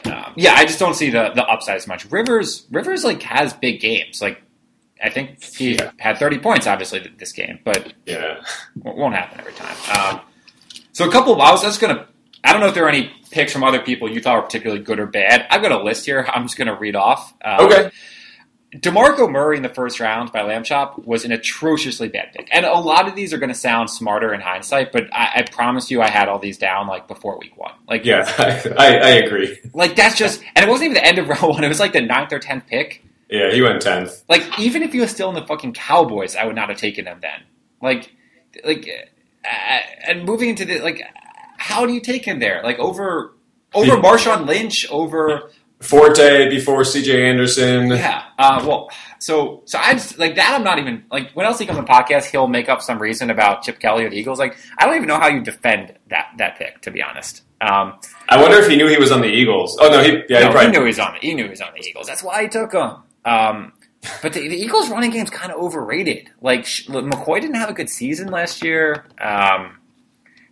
Um, yeah, I just don't see the the upside as much. Rivers Rivers like has big games. Like I think he Yeah. had 30 points obviously this game, but Yeah. it won't happen every time. Um, so a couple. Of, I was just gonna. I don't know if there are any picks from other people you thought were particularly good or bad. I've got a list here. I'm just gonna read off. Um, Okay. DeMarco Murray in the first round by Lamb Chop was an atrociously bad pick. And a lot of these are going to sound smarter in hindsight, but I, I promise you I had all these down like before week one. Like, Yeah. I, I agree. like that's just, and it wasn't even the end of round one. It was like the ninth or tenth pick. Yeah, he went tenth. Like, even if he was still in the fucking Cowboys, I would not have taken him then. Like, like, uh, and moving into the, like, how do you take him there? Like, over, over Marshawn Lynch, over, Forte before C.J. Anderson. Yeah. Uh, well, so so I just like that. I'm not even like when else he comes on podcast, he'll make up some reason about Chip Kelly or the Eagles. Like I don't even know how you defend that that pick, to be honest. Um, I wonder if he knew he was on the Eagles. Oh no, he yeah, no, he probably he knew he was on. He knew he was on the Eagles. That's why he took him. Um, but the, the Eagles' running game's kind of overrated. Like McCoy didn't have a good season last year. Um,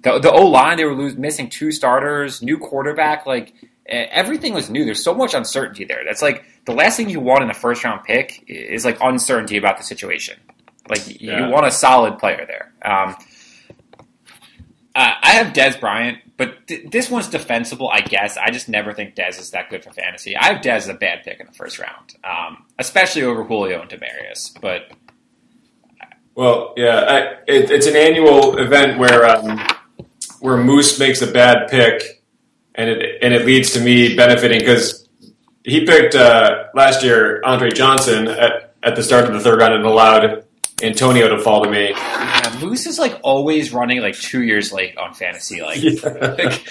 the the O line they were lose, missing two starters, new quarterback. Like everything was new. There's so much uncertainty there. That's like the last thing you want in a first round pick is like uncertainty about the situation. Like Yeah. you want a solid player there. Um, uh, I have Dez Bryant, but th- this one's defensible, I guess. I just never think Dez is that good for fantasy. I have Dez as a bad pick in the first round, um, especially over Julio and Demaryius. But Well, yeah, I, it, it's an annual event where um, where Moose makes a bad pick, and it and it leads to me benefiting because he picked uh, last year Andre Johnson at, at the start of the third round and allowed Antonio to fall to me. yeah, Moose is like always running like two years late on fantasy. Like, Yeah. like,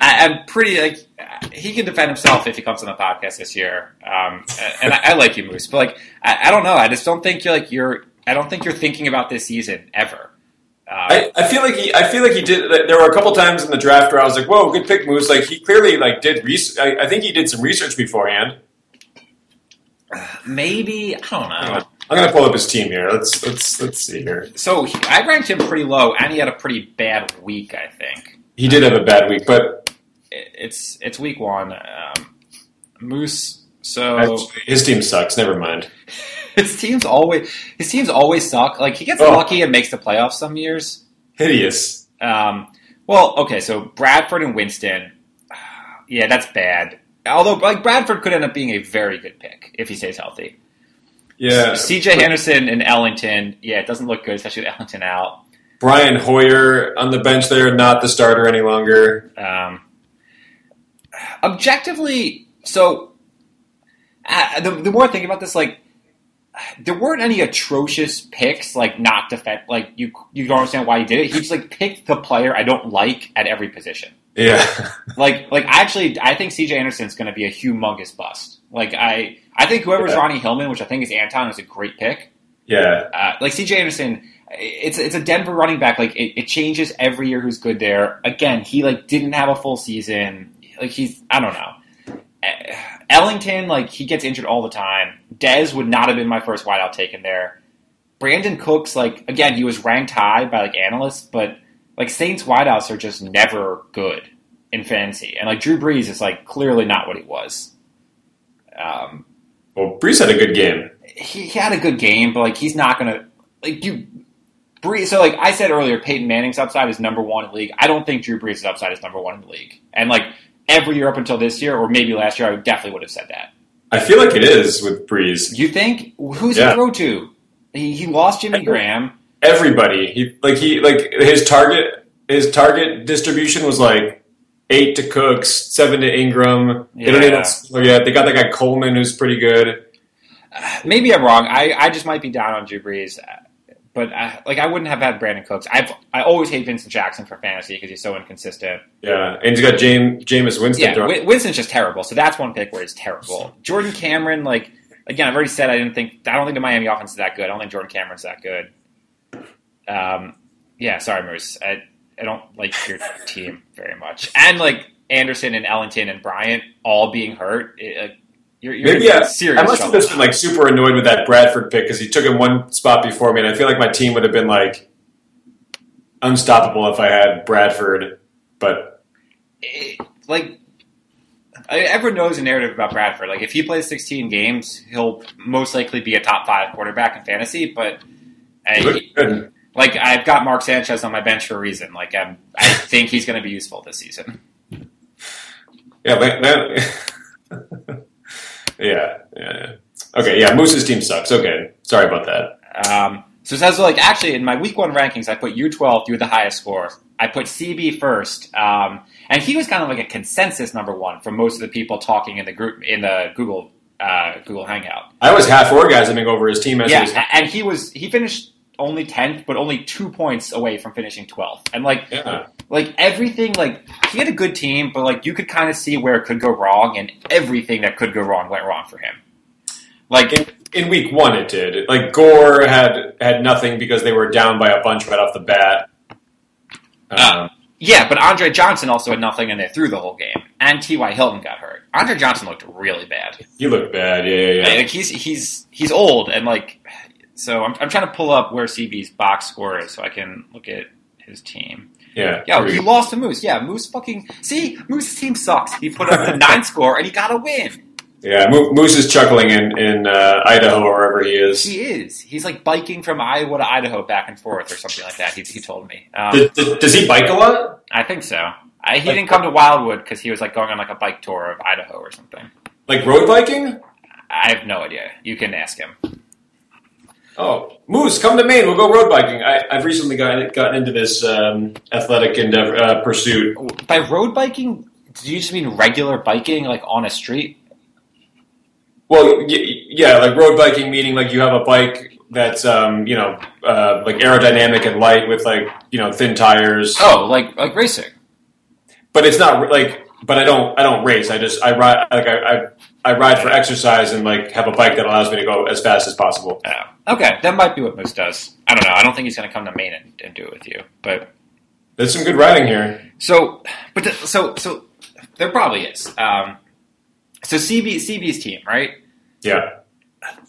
I, I'm pretty like he can defend himself if he comes on the podcast this year. Um, and I, I like you, Moose, but like I, I don't know. I just don't think you're like you're. I don't think you're thinking about this season ever. Um, I, I feel like he I feel like he did. There were a couple times in the draft where I was like, "Whoa, good pick, Moose!" Like he clearly like did. Res- I, I think he did some research beforehand. maybe I don't know. I'm gonna pull up his team here. Let's let's let's see here. So he, I ranked him pretty low, and he had a pretty bad week. I think He did have a bad week, but it's it's week one. Um, Moose. So his team sucks. Never mind. his teams always his teams always suck. Like he gets Oh. lucky and makes the playoffs some years. Hideous. Um, well, okay, so Bradford and Winston. Yeah, that's bad. Although, like Bradford could end up being a very good pick if he stays healthy. Yeah. C.J. Henderson and Ellington. Yeah, it doesn't look good, especially with Ellington out. Brian Hoyer on the bench there, not the starter any longer. Um, objectively, so uh, the, the more I think about this, like there weren't any atrocious picks, like not defend, like you you don't understand why he did it. He just like picked the player I don't like at every position. Yeah. Like like actually, I think C.J. Anderson's going to be a humongous bust. Like I I think whoever's Yeah. Ronnie Hillman, which I think is Anton, is a great pick. yeah. Uh, like C.J. Anderson, it's it's a Denver running back. Like it, it changes every year who's good there. Again, he like didn't have a full season. Like he's I don't know. Ellington, like he gets injured all the time. Dez would not have been my first wideout taken there. Brandin Cooks, like again, he was ranked high by like analysts, but like Saints wideouts are just never good in fantasy, and like Drew Brees is like clearly not what he was. Um, Well, Brees had a good game. he, he had a good game, but like he's not gonna like you. Brees, so like I said earlier, Peyton Manning's upside is number one in the league. I don't think Drew Brees' upside is number one in the league. And like every year up until this year, or maybe last year, I definitely would have said that. I feel like it is with Brees. You think who's Yeah. he throw to? He, he lost Jimmy Graham. everybody. He like he like his target his target distribution was like eight to Cooks, seven to Ingram. They don't Yeah. Oh, yet. They got that guy Coleman who's pretty good. Maybe I'm wrong. I, I just might be down on Drew Brees, but I, like I wouldn't have had Brandin Cooks. I've I always hate Vincent Jackson for fantasy because he's so inconsistent. Yeah, and he's got James Jameis Winston. Yeah, throwing- Winston's just terrible. So that's one pick where he's terrible. Jordan Cameron, like again, I've already said I didn't think I don't think the Miami offense is that good. I don't think Jordan Cameron's that good. Um, yeah, sorry, Moose. I I don't like your team very much, and like Anderson and Ellington and Bryant all being hurt. It, you're, you're Maybe serious I must have trouble. just been like super annoyed with that Bradford pick because he took him one spot before me, and I feel like my team would have been like unstoppable if I had Bradford. But it- like I- everyone knows the narrative about Bradford. Like if he plays 16 games, he'll most likely be a top five quarterback in fantasy. But I, like I've got Mark Sanchez on my bench for a reason. Like I'm, I think he's going to be useful this season. Yeah, that- yeah, yeah, yeah. Okay, yeah. Moose's team sucks. Okay, sorry about that. Um, so it says like actually in my week one rankings, I put you 12, you the highest score. I put CB first, um, and he was kind of like a consensus number one for most of the people talking in the group in the Google uh, Google Hangout. I was half orgasming over his team as he Yeah, was. and he was he finished only tenth, but only two points away from finishing twelfth. And like Yeah. Like everything, like he had a good team, but like you could kind of see where it could go wrong, and everything that could go wrong went wrong for him. Like In, in week one, it did. Like Gore had had nothing because they were down by a bunch right off the bat. Uh, Um, yeah, but Andre Johnson also had nothing, and they threw the whole game. And T.Y. Hilton got hurt. Andre Johnson looked really bad. he looked bad. Yeah, yeah. yeah. Like he's he's he's old, and like so I'm I'm trying to pull up where CB's box score is so I can look at his team. Yeah. Yeah, he lost to Moose. Yeah, Moose fucking see Moose's team sucks. He put up the nine score and he got a win. Yeah, Moose is chuckling in in uh, Idaho or wherever he is. He is. He's like biking from Iowa to Idaho back and forth or something like that. He, he told me. Um, Does, does- does he bike a lot? I think so. I, he Like- didn't come to Wildwood because he was like going on like a bike tour of Idaho or something. Like road biking? I have no idea. You can ask him. Oh, Moose, come to Maine. We'll go road biking. I, I've recently gotten gotten into this um, athletic endeavor uh, pursuit. By road biking, do you just mean regular biking, like on a street? Well, yeah, like road biking, meaning like you have a bike that's um, you know uh, like aerodynamic and light with like you know thin tires. Oh, like like racing. But it's not like. But I don't. I don't race. I just. I ride. Like I. I, I ride for exercise and like have a bike that allows me to go as fast as possible. Oh, okay, that might be what Moose does. I don't know. I don't think he's going to come to Maine and, and do it with you, but There's some good riding here. So, but the, so so there probably is. Um, so CB CB's team, right? Yeah.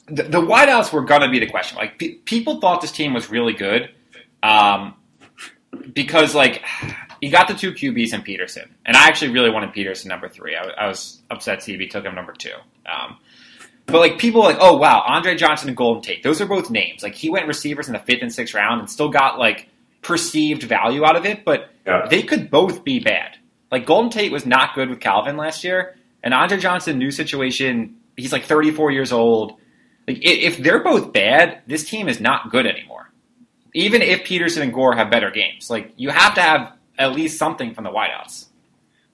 The, the wideouts were gonna be the question. Like pe- people thought this team was really good, um, because like you got the two QBs and Peterson, and I actually really wanted Peterson number three. I, I was upset CB took him number two. Um, but like people like, oh wow, Andre Johnson and Golden Tate, those are both names. Like he went receivers in the fifth and sixth round and still got like perceived value out of it, but Yeah. they could both be bad. Like Golden Tate was not good with Calvin last year, and Andre Johnson, new situation. He's like 34 years old. Like if they're both bad, this team is not good anymore. Even if Peterson and Gore have better games, like you have to have at least something from the wideouts.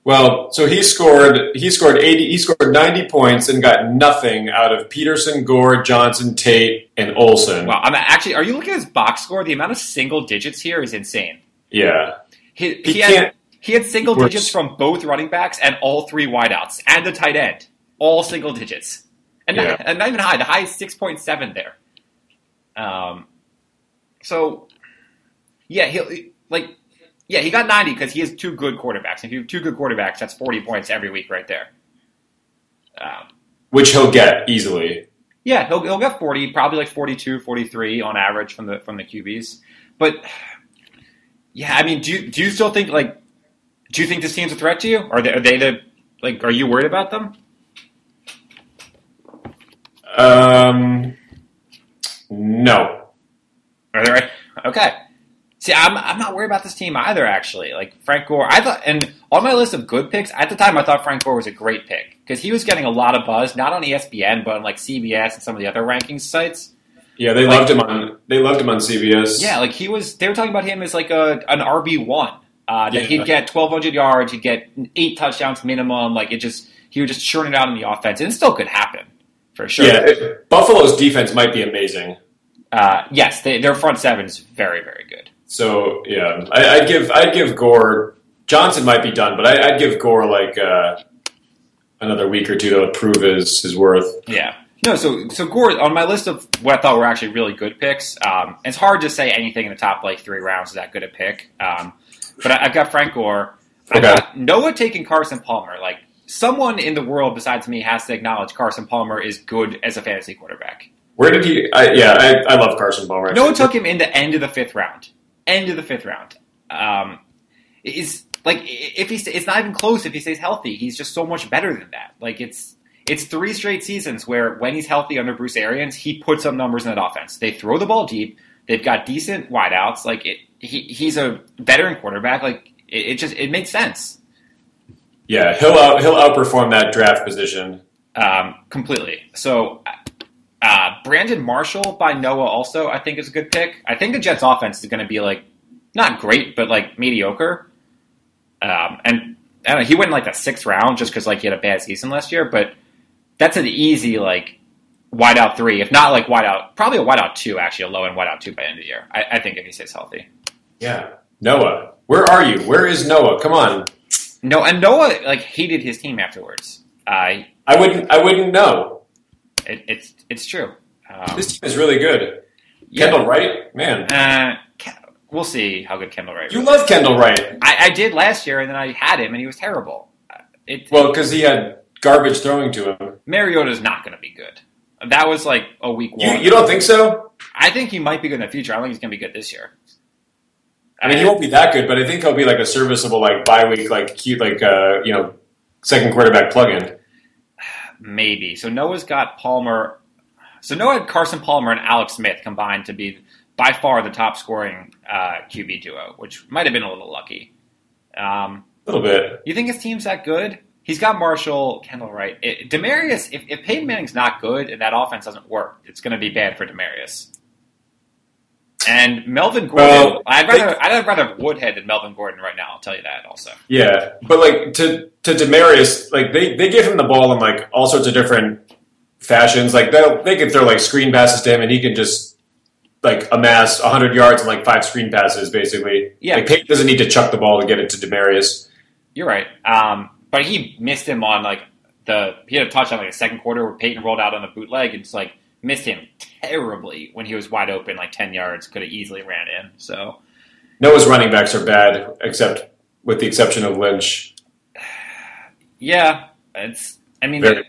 Well, so he scored. He scored eighty. He scored ninety points and got nothing out of Peterson, Gore, Johnson, Tate, and Olsen. Wow, I'm actually. Are you looking at his box score? The amount of single digits here is insane. Yeah, He, He he, had, he had single digits from both running backs and all three wideouts and the tight end, all single digits, and, Yeah. not, and not even high. The high is six point seven there. Um, so yeah, he like yeah he got ninety because he has two good quarterbacks. If you have two good quarterbacks, that's forty points every week right there. Um, which he'll get easily. yeah, he'll, he'll get 40, probably like 42, 43 on average from the from the QBs. But yeah, I mean, do you, do you still think like do you think this team's a threat to you? Are they, are they the like are you worried about them? Um, no. Are they right? Okay. See, I'm I'm not worried about this team either. Actually, like Frank Gore, I thought, and on my list of good picks at the time, I thought Frank Gore was a great pick because he was getting a lot of buzz, not on ESPN, but on like CBS and some of the other rankings sites. Yeah, they Like- loved him on they loved him on CBS. Yeah, like he was. They were talking about him as like a an RB one. Uh, that Yeah. he'd get 1,200 yards, he'd get eight touchdowns minimum. Like it just, he would just churn it out in the offense, and it still could happen for sure. yeah. it- Buffalo's defense might be amazing. Uh, yes, they, their front seven is very, very good. So yeah, I, I'd give I'd give Gore Johnson might be done, but I, I'd give Gore like uh, another week or two to prove his his worth. Yeah. No, so so Gore on my list of what I thought were actually really good picks. Um, it's hard to say anything in the top like three rounds is that good a pick. Um, but I, I've got Frank Gore. I Okay. got Noah taking Carson Palmer. Like someone in the world besides me has to acknowledge Carson Palmer is good as a fantasy quarterback. Where did he? I, yeah, I, I love Carson Palmer. Noah took him in the end of the fifth round. End of the fifth round. Um, is like if he's it's not even close if he stays healthy. He's just so much better than that. Like it's it's three straight seasons where when he's healthy under Bruce Arians, he puts up numbers in that offense. They throw the ball deep. They've got decent wideouts. Like it, he he's a veteran quarterback. Like it, it just it makes sense Yeah, he'll out, he'll outperform that draft position. um, completely. So. Uh, Brandon Marshall by Noah also I think is a good pick. I think the Jets offense is going to be like not great, but like mediocre. Um, and I don't know, he went in like the sixth round just because like he had a bad season last year. But that's an easy like wideout three, if not like wideout, probably a wideout two actually, a low end wideout two by the end of the year. I, I think if he stays healthy. Yeah, Noah, where are you? Where is Noah? Come on, No, and Noah like hated his team afterwards. Uh, I wouldn't I wouldn't know. it, it's it's true. Um, This team is really good. yeah. Kendall Wright, man, Uh, we'll see how good Kendall Wright. you is. love Kendall Wright. I, I did last year, and then I had him, and he was terrible. Uh, It, Well, because he had garbage throwing to him. Mariota's not going to be good. That was like a week You, one. you don't think so? I think he might be good in the future. I don't think he's going to be good this year. I mean, he won't be that good, but I think he'll be like a serviceable, like bye week, like cute, like uh, you know, second quarterback plug-in. Maybe. So Noah's got Palmer. So Noah had Carson Palmer and Alex Smith combined to be by far the top scoring uh, QB duo, which might have been a little lucky. Um, A little bit. you think his team's that good? He's got Marshall, Kendall Wright. It, Demaryius, if, if Peyton Manning's not good and that offense doesn't work, it's going to be bad for Demaryius. And Melvin Gordon, Well, I'd rather I'd rather have Woodhead than Melvin Gordon right now. I'll tell you that also. Yeah, but like to to Demaryius, like they they give him the ball in like all sorts of different fashions. Like they they could throw like screen passes to him, and he can just like amass hundred yards and like five screen passes, basically. Yeah. like Peyton doesn't need to chuck the ball to get it to Demaryius. You're right. Um, but he missed him on like the he had a touchdown like the second quarter where Peyton rolled out on the bootleg and just like missed him terribly when he was wide open, like ten yards, could have easily ran in. So Noah's running backs are bad, except with the exception of Lynch. yeah, it's I mean Very-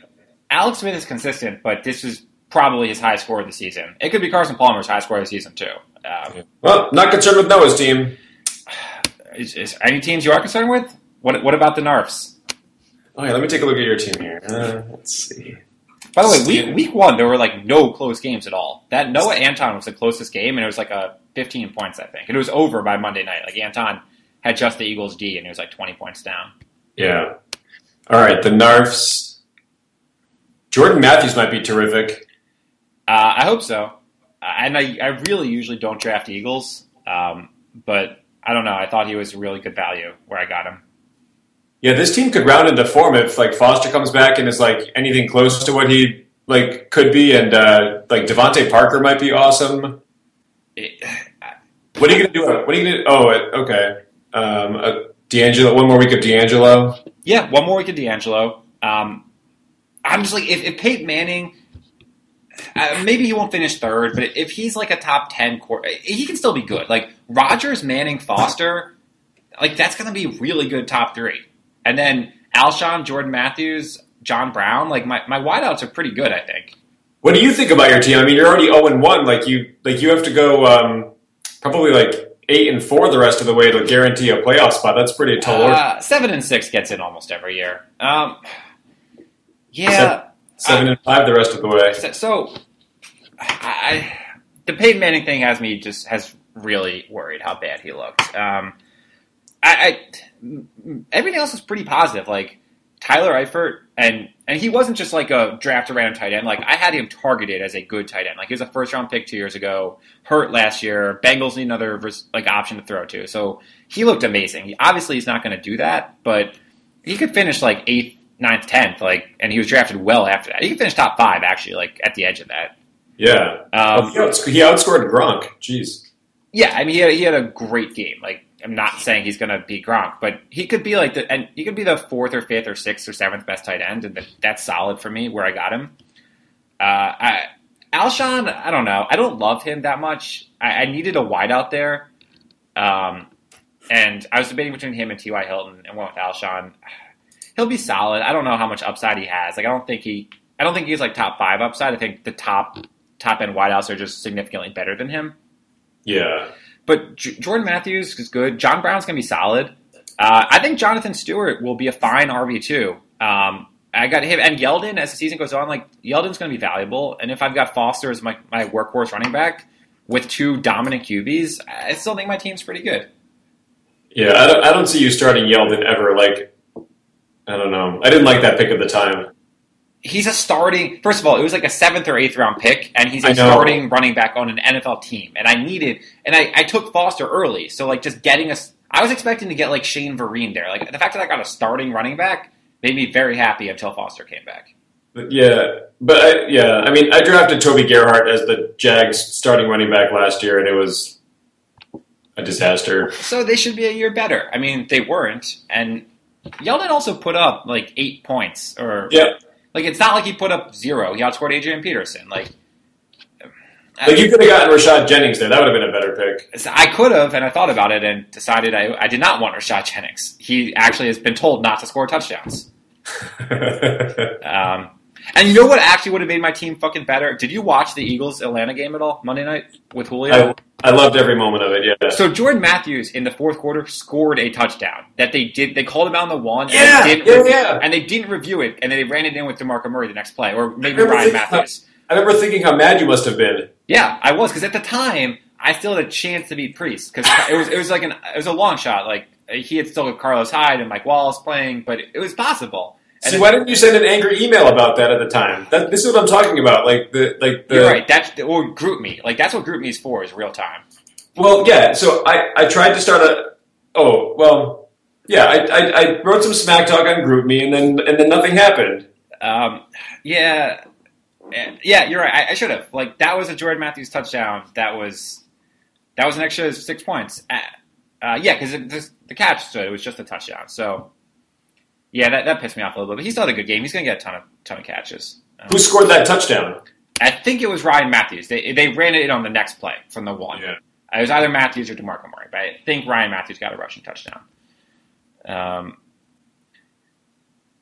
Alex Smith is consistent, but this is probably his high score of the season. It could be Carson Palmer's high score of the season too. Um, Well, not concerned with Noah's team. is, is any teams you are concerned with? What what about the Narfs? Oh yeah, let me take a look at your team here. Uh, let's see. By the way, week, week one, there were like no close games at all. That Noah Anton was the closest game, and it was like a 15 points, I think. And it was over by Monday night. Like Anton had just the Eagles D, and it was like 20 points down. Yeah. All right, the Narfs. Jordan Matthews might be terrific. Uh, I hope so. Uh, And I, I really usually don't draft Eagles, um, but I don't know. I thought he was a really good value where I got him. Yeah, this team could round into form if like Foster comes back and is like anything close to what he like could be, and uh, like DeVante Parker might be awesome. It, What are you gonna do? What are you gonna? Oh, uh, okay. Um, uh, D'Angelo. One more week of D'Angelo. yeah, one more week of D'Angelo. Um, I'm just like, if, if Peyton Manning, uh, maybe he won't finish third, but if he's like a top 10 core, he can still be good. Like Rodgers, Manning, Foster, like that's going to be really good top three. And then Alshon, Jordan Matthews, John Brown, like my, my wideouts are pretty good, I think. What do you think about your team? I mean, you're already zero and one. Like you, like you have to go um, probably like eight and four the rest of the way to guarantee a playoff spot. That's pretty tall. Uh, seven and six gets in almost every year. Um, yeah. Seven and five the rest of the way. So, I, the Peyton Manning thing has me just has really worried how bad he looked. Um, I, I everything else is pretty positive. Like Tyler Eifert and and he wasn't just like a draft a random tight end. Like I had him targeted as a good tight end. Like he was a first round pick two years ago, hurt last year. Bengals need another like option to throw to. So he looked amazing. He, obviously, he's not going to do that, but he could finish like eighth, ninth, tenth. Like, and he was drafted well after that. He finished top five actually, like at the edge of that. Yeah. Um, he, outs- he outscored Gronk. Jeez. Yeah, I mean, he had, he had a great game. Like, I'm not saying he's going to be Gronk, but he could be like the and he could be the fourth or fifth or sixth or seventh best tight end, and that, that's solid for me where I got him. Uh, I, Alshon, I don't know. I don't love him that much. I, I needed a wide out there, um, and I was debating between him and T.Y. Hilton, and went with Alshon. He'll be solid. I don't know how much upside he has. Like, I don't think he. I don't think he's like top five upside. I think the top top end wideouts are just significantly better than him. Yeah. But J- Jordan Matthews is good. John Brown's going to be solid. Uh, I think Jonathan Stewart will be a fine RB two. Um, I got him and Yeldon as the season goes on. Like Yeldon's going to be valuable, and if I've got Foster as my, my workhorse running back with two dominant QBs, I still think my team's pretty good. Yeah. I don't, I don't see you starting Yeldon ever. Like, I don't know. I didn't like that pick at the time. He's a starting. First of all, it was like a seventh or eighth round pick, and he's a starting running back on an NFL team. And I needed, and I, I took Foster early, so like just getting us. I was expecting to get like Shane Vereen there. Like the fact that I got a starting running back made me very happy until Foster came back. But yeah, but I, yeah, I mean, I drafted Toby Gerhart as the Jags starting running back last year, and it was a disaster. So they should be a year better. I mean, they weren't, and Yeldon also put up like eight points, or Yeah, like it's not like he put up zero. He outscored Adrian Peterson. Like, like you could have gotten Rashad Jennings there. That would have been a better pick. I could have, and I thought about it and decided I, I did not want Rashad Jennings. He actually has been told not to score touchdowns. Um, and you know what actually would have made my team fucking better? Did you watch the Eagles Atlanta game at all Monday night with Julio? I, I loved every moment of it. Yeah, so Jordan Matthews in the fourth quarter scored a touchdown that they did. They called him out on the one, and Yeah, they didn't yeah, review, yeah. and they didn't review it, and then they ran it in with DeMarco Murray the next play, or maybe Ryan Mathews. I remember thinking how mad you must have been. Yeah, I was because at the time I still had a chance to beat Priest because it was it was like an it was a long shot. Like he had still got Carlos Hyde and Mike Wallace playing, but it was possible. And See, why didn't you send an angry email about that at the time? That, this is what I'm talking about. Like the like the You're right. That's or GroupMe. Like that's what GroupMe is for is real time. Well, yeah. So I, I tried to start a. Oh well, yeah. I, I, I wrote some smack talk on GroupMe, and then and then nothing happened. Um, yeah, yeah. You're right. I, I should have. Like that was a Jordan Matthews touchdown. That was that was an extra six points. Uh, uh, yeah, because the catch stood. It was just a touchdown. So yeah, that, that pissed me off a little bit. But he still had a good game. He's going to get a ton of ton of catches. Um, Who scored that touchdown? I think it was Ryan Mathews. They they ran it on the next play from the one. Yeah. It was either Matthews or DeMarco Murray, but I think Ryan Mathews got a rushing touchdown. Um,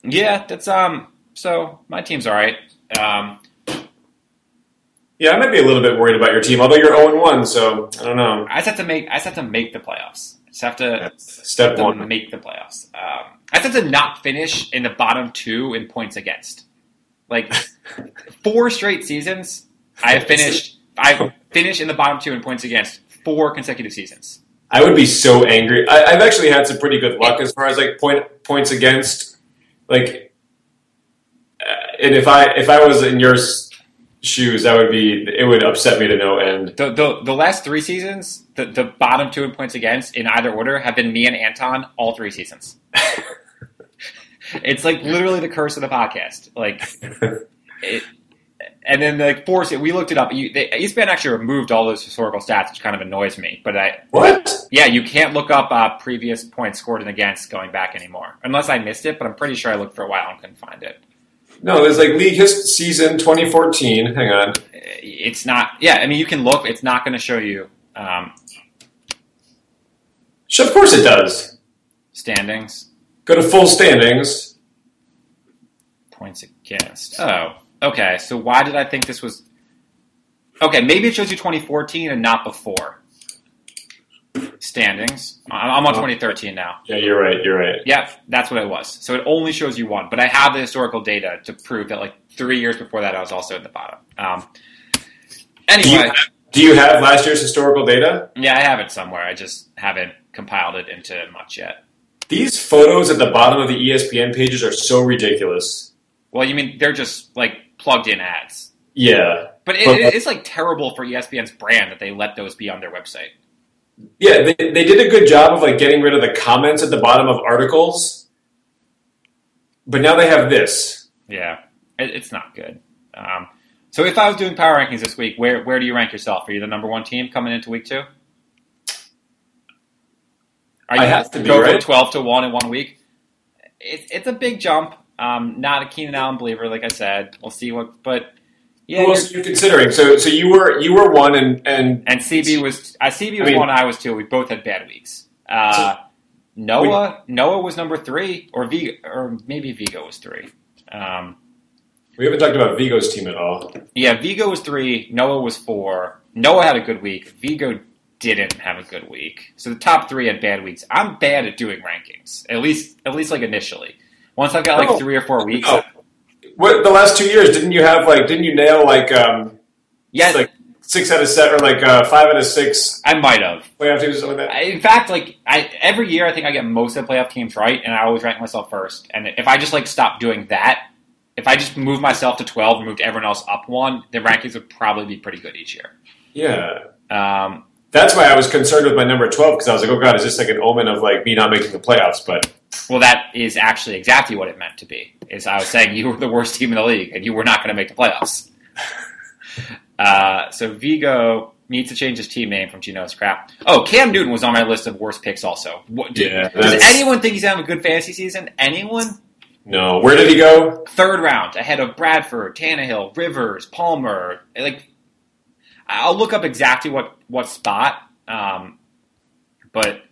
yeah, that's um. So my team's all right. Um, Yeah, I might be a little bit worried about your team, although you're 0 1, so I don't know. I just have to make. I just have to make the playoffs. I just have to, That's step to one. make the playoffs. Um, I have to not finish in the bottom two in points against. Like four straight seasons, I have finished. I've finished in the bottom two in points against four consecutive seasons. I would be so angry. I, I've actually had some pretty good luck as far as like point points against. Like, uh, and if I if I was in your s- shoes, that would be it would upset me to no end. The, the the last three seasons, the, the bottom two in points against in either order have been me and Anton all three seasons. it's like literally the curse of the podcast. Like, it, and then like four. We looked it up. You, they, ESPN actually removed all those historical stats, which kind of annoys me. But I, What? yeah, you can't look up uh, previous points scored and against going back anymore, unless I missed it. But I'm pretty sure I looked for a while and couldn't find it. No, there's like league his season 2014. Hang on. It's not. Yeah, I mean, you can look. It's not going to show you um, Sure, Of course it does. standings. Go to full standings. Points against. Oh, okay. So why did I think this was? Okay, maybe it shows you 2014 and not before. Standings. I'm on 2013 now. Yeah, you're right. You're right. Yep, that's what it was. So it only shows you one, but I have the historical data to prove that like three years before that I was also at the bottom. Um, Do you, anyway, do you have last year's historical data? yeah, I have it somewhere. I just haven't compiled it into much yet. These photos at the bottom of the ESPN pages are so ridiculous. Well, you mean they're just like plugged in ads, Yeah, but it, But- it's like terrible for ESPN's brand that they let those be on their website. Yeah. They, they did a good job of like getting rid of the comments at the bottom of articles, but now they have this. Yeah, it, it's not good. Um, so if I was doing power rankings this week, where where do you rank yourself? Are you the number one team coming into week two? Are you I have to go right? from twelve to one in one week? It's it's a big jump. Um, not a Keenan Allen believer, like I said. We'll see what, but yeah. Who you're- else are you considering? So, so you were you were one, and and And CB was uh, CB was I mean- one. I was two. We both had bad weeks. Uh, Noah Noah was number three, or V or maybe Vigo was three. Um, we haven't talked about Vigo's team at all. yeah, Vigo was three. Noah was four. Noah had a good week. Vigo didn't have a good week. So the top three had bad weeks. I'm bad at doing rankings. At least at least like initially. Once I've got like No. three or four weeks. No. What the last two years? Didn't you have like? Didn't you nail like um Yeah, like six out of seven or like uh, five out of six I might have. playoff teams or something like that? In fact, like I every year, I think I get most of the playoff teams right, and I always rank myself first. And if I just like stop doing that, if I just move myself to twelve and moved everyone else up one, the rankings would probably be pretty good each year. Yeah. Um, That's why I was concerned with my number twelve because I was like, oh god, is this like an omen of like me not making the playoffs? But well, that is actually exactly what it meant to be. Is I was saying you were the worst team in the league, and you were not going to make the playoffs. uh, so Vigo needs to change his team name from Geno's crap. Oh, Cam Newton was on my list of worst picks. Also, what, do- Yeah, does anyone think he's having a good fantasy season? Anyone? no, where did he go? third round ahead of Bradford, Tannehill, Rivers, Palmer. Like, I'll look up exactly what what spot. Um, but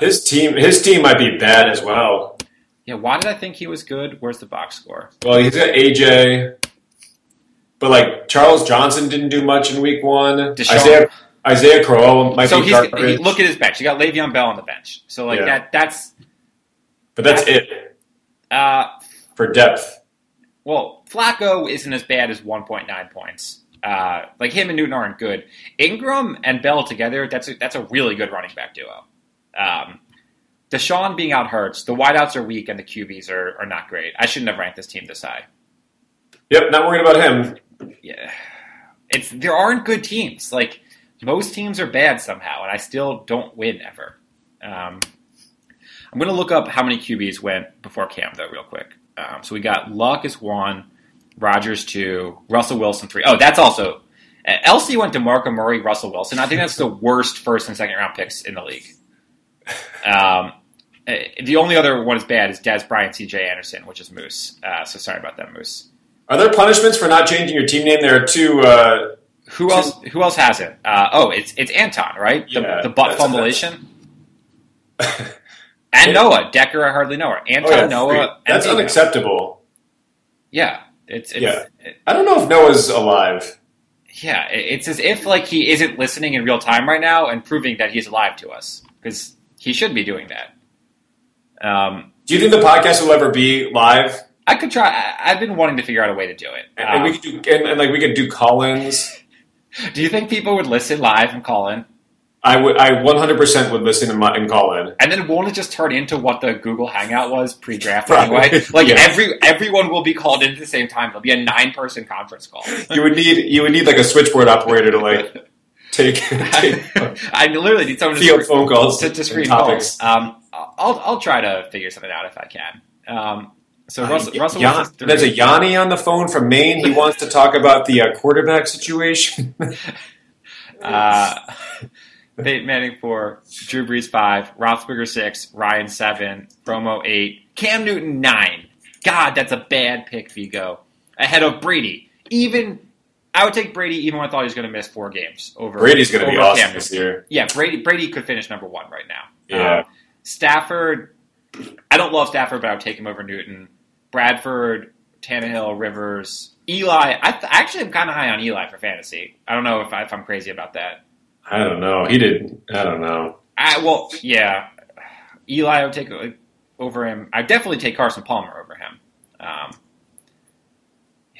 His team, his team might be bad as well. yeah, why did I think he was good? Where's the box score? Well, he's got AJ, but like Charles Johnson didn't do much in week one. DeSean- Isaiah Isaiah Crowell might so be he's he, look at his bench. You got Le'Veon Bell on the bench. So like Yeah. that that's but that's it uh, for depth. well Flacco isn't as bad as 1.9 points. Uh, like him and Newton aren't good. Ingram and Bell together, that's a, that's a really good running back duo. Um, DeSean being out hurts. The wideouts are weak and the QBs are, are not great. I shouldn't have ranked this team this high. Yep, not worried about him. Yeah, it's there aren't good teams. Like most teams are bad somehow, and I still don't win ever. Um, I'm going to look up how many QBs went before Cam though, real quick. Um, so we got Luck is one, Rodgers two, Russell Wilson three. Oh, that's also uh, LC went to Marco Murray, Russell Wilson. I think that's the worst first and second round picks in the league. Um, uh, the only other one is bad is Dez Bryant, C.J. Anderson, which is Moose. Uh, so sorry about that, Moose. Are there punishments for not changing your team name? There are two. Uh, Who else? Who else has it? Uh, oh, it's it's Anton, right? The, Yeah, the butt fumbleation. And Yeah. Noah Decker, I hardly know her. Anton, oh, yeah, Noah. That's unacceptable. Yeah, it's, it's Yeah. it- I don't know if Noah's alive. yeah. It's as if like he isn't listening in real time right now and proving that he's alive to us because he should be doing that. Um, Do you think the podcast will ever be live? I could try. I, I've been wanting to figure out a way to do it. And, and Um, we could do, and, and like we could do call-ins. do you think people would listen live and call in? I would. I 100% would listen and, and call in. And then won't it just turn into what the Google Hangout was pre-draft anyway? Like Yeah. every everyone will be called in at the same time. It'll be a nine-person conference call. You would need. You would need like a switchboard operator to like take, take I literally need someone to, phone calls to, to screen topics. Um, I'll I'll try to figure something out if I can. Um, so Russell, Uh, Russell Yan- three. there's a Yanni on the phone from Maine. He wants to talk about the uh, quarterback situation. Uh, Peyton Manning four, Drew Brees five, Roethlisberger six, Ryan seven, Romo eight, Cam Newton nine. God, that's a bad pick, Vigo. Ahead of Brady. Even I would take Brady even when I thought he was going to miss four games over. Brady's going to be awesome this year. Yeah, Brady Brady could finish number one right now. Yeah. Um, Stafford, I don't love Stafford, but I would take him over Newton. Bradford, Tannehill, Rivers, Eli. I th- actually am kind of high on Eli for fantasy. I don't know if, I, if I'm crazy about that. I don't know. He did. I don't know. I well, yeah, Eli I would take uh, over him. I definitely take Carson Palmer over him. Um,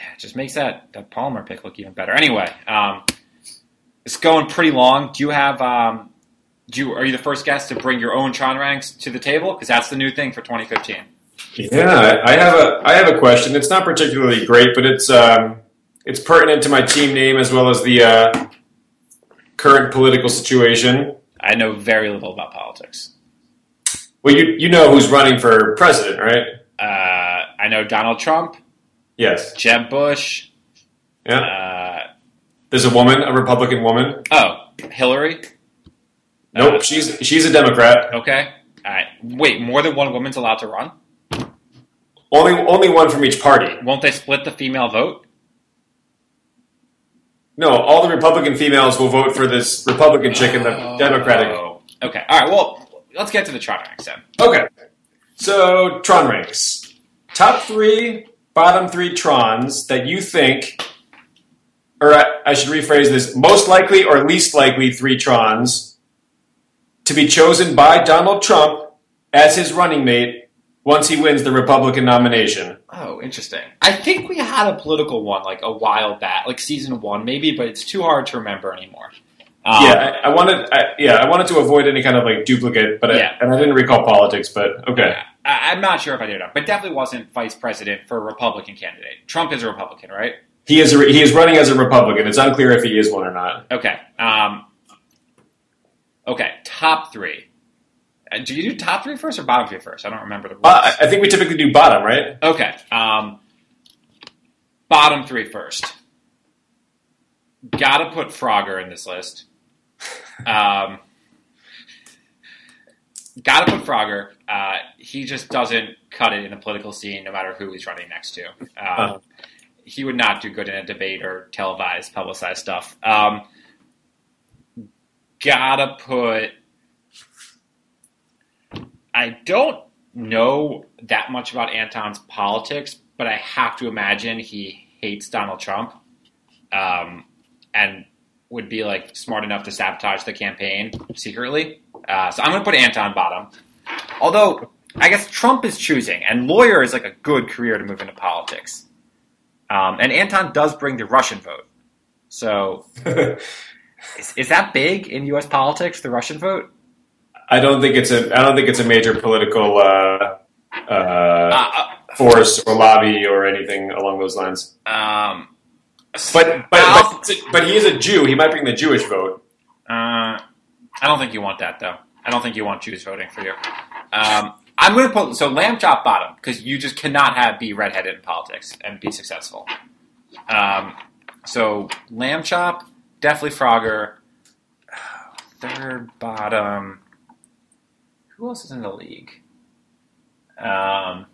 yeah, it just makes that that Palmer pick look even better. Anyway, um, it's going pretty long. Do you have? Um, do you, are you the first guest to bring your own Tron ranks to the table? Because that's the new thing for 2015. Yeah, I I have a I have a question. It's not particularly great, but it's um, it's pertinent to my team name as well as the uh, current political situation. I know very little about politics. Well, you you know who's running for president, right? Uh, I know Donald Trump, Yes. Jeb Bush. Yeah. Uh, There's a woman, a Republican woman. oh, Hillary. Nope, Uh, she's she's a Democrat. Okay. All right. Wait, more than one woman's allowed to run? Only only one from each party. Won't they split the female vote? No, all the Republican females will vote for this Republican chick in the Democratic. Oh. Okay. All right. Well, let's get to the Tron ranks then. Okay. So Tron ranks. Top three, bottom three Trons that you think, or I, I should rephrase this: most likely or least likely three Trons to be chosen by Donald Trump as his running mate once he wins the Republican nomination. Oh, interesting. I think we had a political one like a while back, like season one, maybe, but it's too hard to remember anymore. Um, yeah, I, I wanted. I, yeah, I wanted to avoid any kind of like duplicate, but Yeah. I, and I didn't recall politics. But okay, I, I'm not sure if I did it not, but definitely wasn't vice president for a Republican candidate. Trump is a Republican, right? he is. A, he is running as a Republican. It's unclear if he is one or not. Okay. Um, okay. Top three. Uh, do you do top three first or bottom three first? I don't remember the rules. Uh, I I think we typically do bottom, right? Okay. Um, bottom three first. Gotta put Frogger in this list. Um, gotta put Frogger. Uh, he just doesn't cut it in the political scene, no matter who he's running next to. Um, Uh-huh. He would not do good in a debate or televised, publicized stuff. Um, gotta put. I don't know that much about Anton's politics, but I have to imagine he hates Donald Trump, um, and would be like smart enough to sabotage the campaign secretly. Uh, so I'm going to put Anton bottom. Although I guess Trump is choosing, and lawyer is like a good career to move into politics. Um, and Anton does bring the Russian vote. So is, is that big in U.S. politics, the Russian vote? I don't think it's a. I don't think it's a major political uh, uh, Uh, force or lobby or anything along those lines. um, But but but, but he is a Jew. He might bring the Jewish vote. Uh, I don't think you want that though. I don't think you want Jews voting for you. Um, I'm going to put so lamb chop bottom because you just cannot have be redheaded in politics and be successful. Um, so lamb chop, definitely Frogger. Third bottom. Who else is in the league? Um,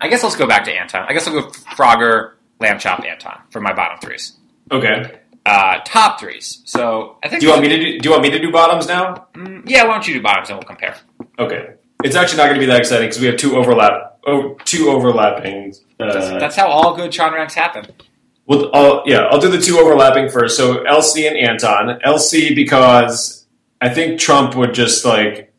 I guess let's go back to Anton. I guess I'll go Frogger, lamb chop, Anton for my bottom threes. Okay. Uh, top threes. So I think. Do you want me to do? Do you want me to do bottoms now? Mm, yeah, why don't you do bottoms and we'll compare. Okay. It's actually not going to be that exciting because we have two overlap. Oh, two overlapping. That's, Uh, that's how all good Tron ranks happen. well, I'll, yeah, I'll do the two overlapping first. So LC and Anton. LC because I think Trump would just like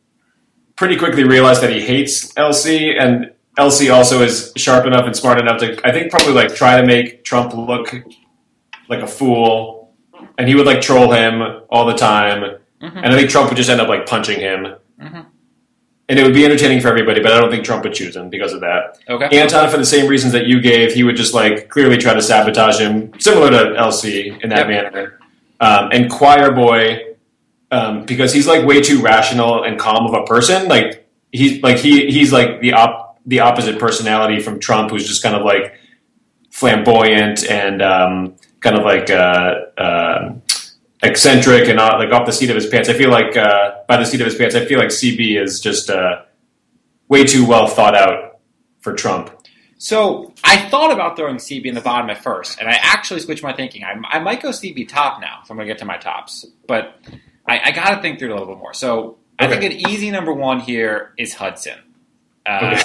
pretty quickly realize that he hates LC, and LC also is sharp enough and smart enough to I think probably like try to make Trump look like a fool, and he would like troll him all the time, Mhm. and I think Trump would just end up like punching him. Mhm. And it would be entertaining for everybody, but I don't think Trump would choose him because of that. Okay. Anton, for the same reasons that you gave, he would just like clearly try to sabotage him, similar to LC in that Yep. manner. Um, and Choir Boy, um, because he's like way too rational and calm of a person. Like he's like he he's like the op the opposite personality from Trump, who's just kind of like flamboyant and um, kind of like uh, uh, eccentric and uh, like off the seat of his pants. I feel like uh, by the seat of his pants, I feel like CB is just uh, way too well thought out for Trump. So I thought about throwing CB in the bottom at first, and I actually switched my thinking. I, I might go CB top now if I'm going to get to my tops, but I, I got to think through it a little bit more. So I Okay. think an easy number one here is Hudson. Uh, Okay.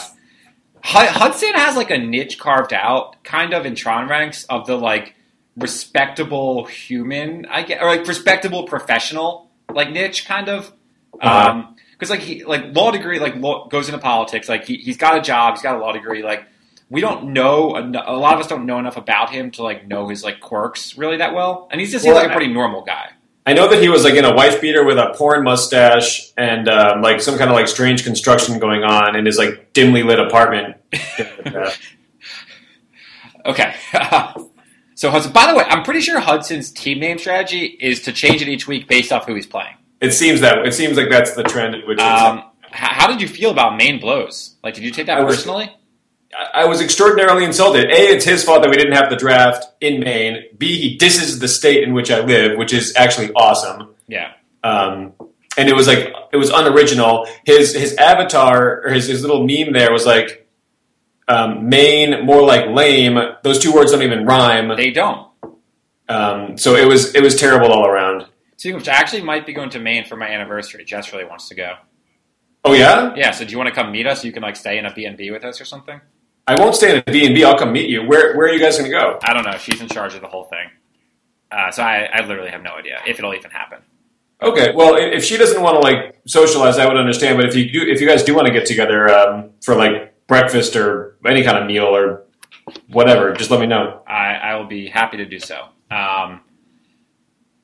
Hu- Hudson has like a niche carved out, kind of in Tron ranks of the like respectable human, I get, or like respectable professional like niche, kind of. Uh-huh. Um, because like he like law degree like law, goes into politics like he, he's got a job he's got a law degree like we don't know en- a lot of us don't know enough about him to like know his like quirks really that well and he's just seems Well, like a pretty normal guy I know that he was like in a wife beater with a porn mustache and um, like some kind of like strange construction going on in his like dimly lit apartment. Okay. so Hudson. By the way, I'm pretty sure Hudson's team name strategy is to change it each week based off who he's playing. it seems that it seems like that's the trend. Which Um, how did you feel about Maine blows? Like, did you take that I personally? I I was extraordinarily insulted. A, it's his fault that we didn't have the draft in Maine. B, he disses the state in which I live, which is actually awesome. Yeah. Um, and it was like it was unoriginal. His his avatar or his, his little meme there was like um, Maine, more like lame. Those two words don't even rhyme. They don't. Um, so it was it was terrible all around. Speaking which, I actually might be going to Maine for my anniversary. Jess really wants to go. Oh yeah, Yeah, so do you want to come meet us? You can like stay in a B&B with us or something? I won't stay in a B and B. I'll come meet you. Where where are you guys going to go? I don't know. She's in charge of the whole thing. Uh, so I, I literally have no idea if it'll even happen. Okay, well, if she doesn't want to like socialize, I would understand. But if you do, if you guys do want to get together um, for like breakfast or any kind of meal or whatever, just let me know. I, I will be happy to do so. Um,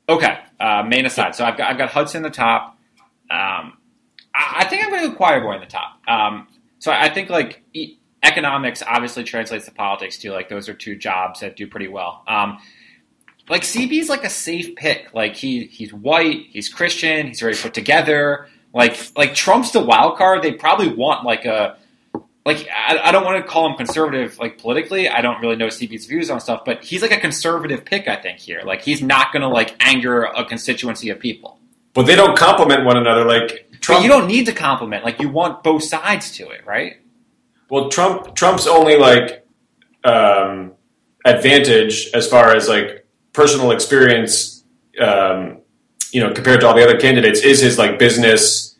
okay, uh, main aside. So I've got I've got Hudson in the top. Um, I, I think I'm going to go Choir Boy in the top. Um, so I, I think like e- economics obviously translates to politics too. Like those are two jobs that do pretty well. Um, like CB's like a safe pick. Like he he's white, he's Christian, he's very put together. Like like Trump's the wild card. They probably want like a like I, I don't want to call him conservative like politically. I don't really know CB's views on stuff, but he's like a conservative pick. I think here, like he's not going to like anger a constituency of people. But they don't complement one another. Like Trump, But you don't need to compliment. Like you want both sides to it, right? well, Trump Trump's only like um, advantage as far as like personal experience, um, you know, compared to all the other candidates, is his like business.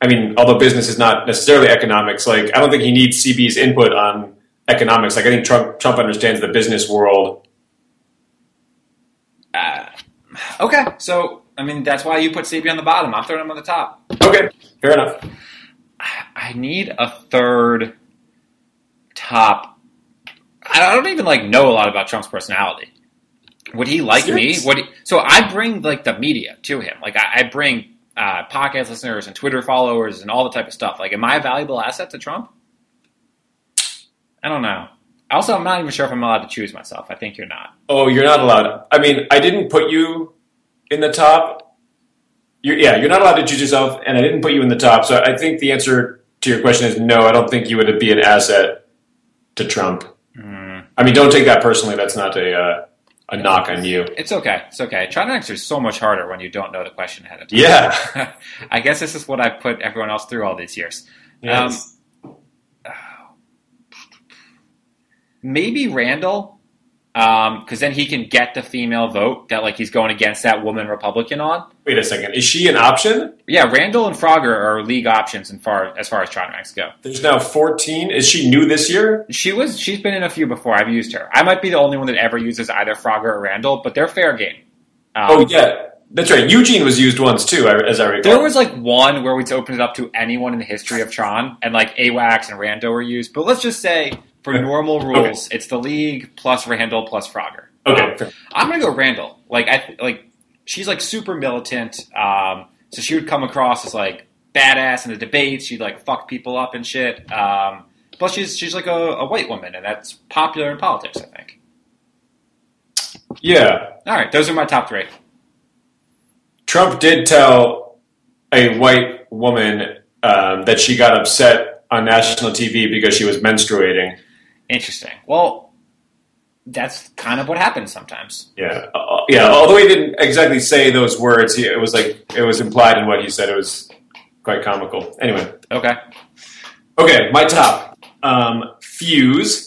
I mean, although business is not necessarily economics, like I don't think he needs CB's input on economics. Like I think Trump Trump understands the business world. Uh, okay, so I mean that's why you put CB on the bottom. I'm throwing him on the top. Okay, fair enough. I need a third top. I don't even like know a lot about Trump's personality. Would he like me? Would he, so I bring like the media to him. Like I, I bring uh, podcast listeners and Twitter followers and all the type of stuff. Like, am I a valuable asset to Trump? I don't know. Also, I'm not even sure if I'm allowed to choose myself. I think you're not. Oh, you're not allowed. I mean, I didn't put you in the top. You're, yeah, you're not allowed to choose yourself, and I didn't put you in the top. So I think the answer to your question is no. I don't think you would be an asset to Trump. Mm, I mean, don't take that personally. That's not a uh, a knock on you. it's okay. It's okay. Trying to answer is so much harder when you don't know the question ahead of time. Yeah. I guess this is what I've put everyone else through all these years. Yes. Um, maybe Randall, because then he can get the female vote that like he's going against that woman Republican on. Wait a second. Is she an option? Yeah, Randall and Frogger are league options in far as far as Tron ranks go. There's now 14. Is she new this year? She was she's been in a few before. I've used her. I might be the only one that ever uses either Frogger or Randall, but they're fair game. Um, Oh yeah, that's right. Eugene was used once too, as I recall. There was like one where we'd open it up to anyone in the history of Tron, and like AWACS and Rando were used. But let's just say for normal rules, it's the league plus Randall plus Frogger. okay. Um. I'm gonna go Randall. Like I like she's like super militant. Um, so she would come across as like badass in the debates. She'd like fuck people up and shit. Um, plus she's she's like a, a white woman, and that's popular in politics. I think. Yeah. All right, those are my top three. Trump did tell a white woman um, that she got upset on national TV because she was menstruating. Interesting. Well, that's kind of what happens sometimes. Yeah, uh, yeah. Although he didn't exactly say those words, he, it was like it was implied in what he said. It was quite comical. Anyway, Okay. okay, my top um, Fuse.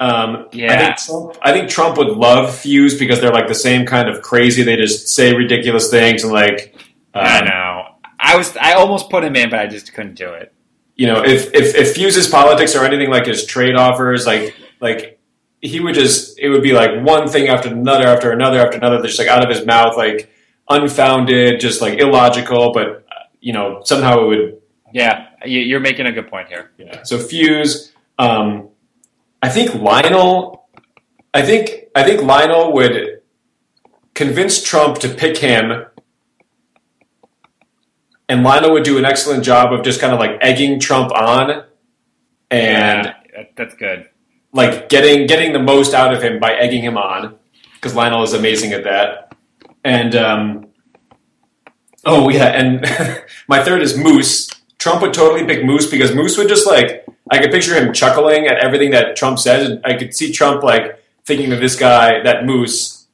Um, I Yeah. think Trump. I think Trump would love Fuse because they're like the same kind of crazy. They just say ridiculous things and like. I Um, know. I was. I almost put him in, but I just couldn't do it. You know, if, if if Fuse's politics or anything like his trade offers, like like he would just it would be like one thing after another after another after another, just like out of his mouth, like unfounded, just like illogical, but you know somehow it would. Yeah, you- you're making a good point here. Yeah. So Fuse, um, I think Lionel, I think I think Lionel would convince Trump to pick him and Lionel would do an excellent job of just kind of like egging Trump on, and Yeah, that's good. like getting getting the most out of him by egging him on because Lionel is amazing at that. And um, oh yeah, and my third is Moose. Trump would totally pick Moose because Moose would just like I could picture him chuckling at everything that Trump says, and I could see Trump like thinking that this guy, that Moose,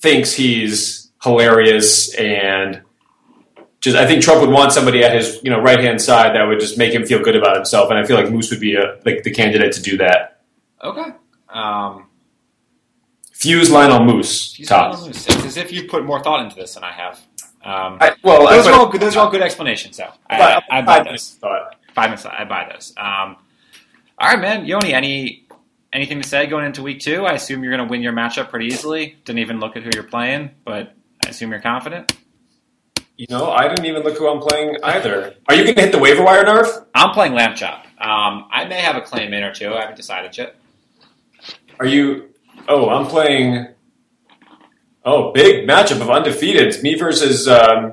thinks he's hilarious and. Just, I think Trump would want somebody at his, you know, right hand side that would just make him feel good about himself, and I feel like Moose would be a, like the candidate to do that. Okay. Um, Fuse Lionel Moose top. not on loose. It's as if you've put more thought into this than I have. Um, I, well, those, I, are all good, those are all good explanations, though. I, I, I buy those. Five minutes. I buy those. Um, all right, man. Yoni, any anything to say going into week two? I assume you're going to win your matchup pretty easily. Didn't even look at who you're playing, but I assume you're confident. You know, I didn't even look who I'm playing either. Are you going to hit the waiver wire, Narf? I'm playing Lamb Chop. Um, I may have a claim in or two. I haven't decided yet. Are you? Oh, I'm playing. Oh, big matchup of undefeated. Me versus um,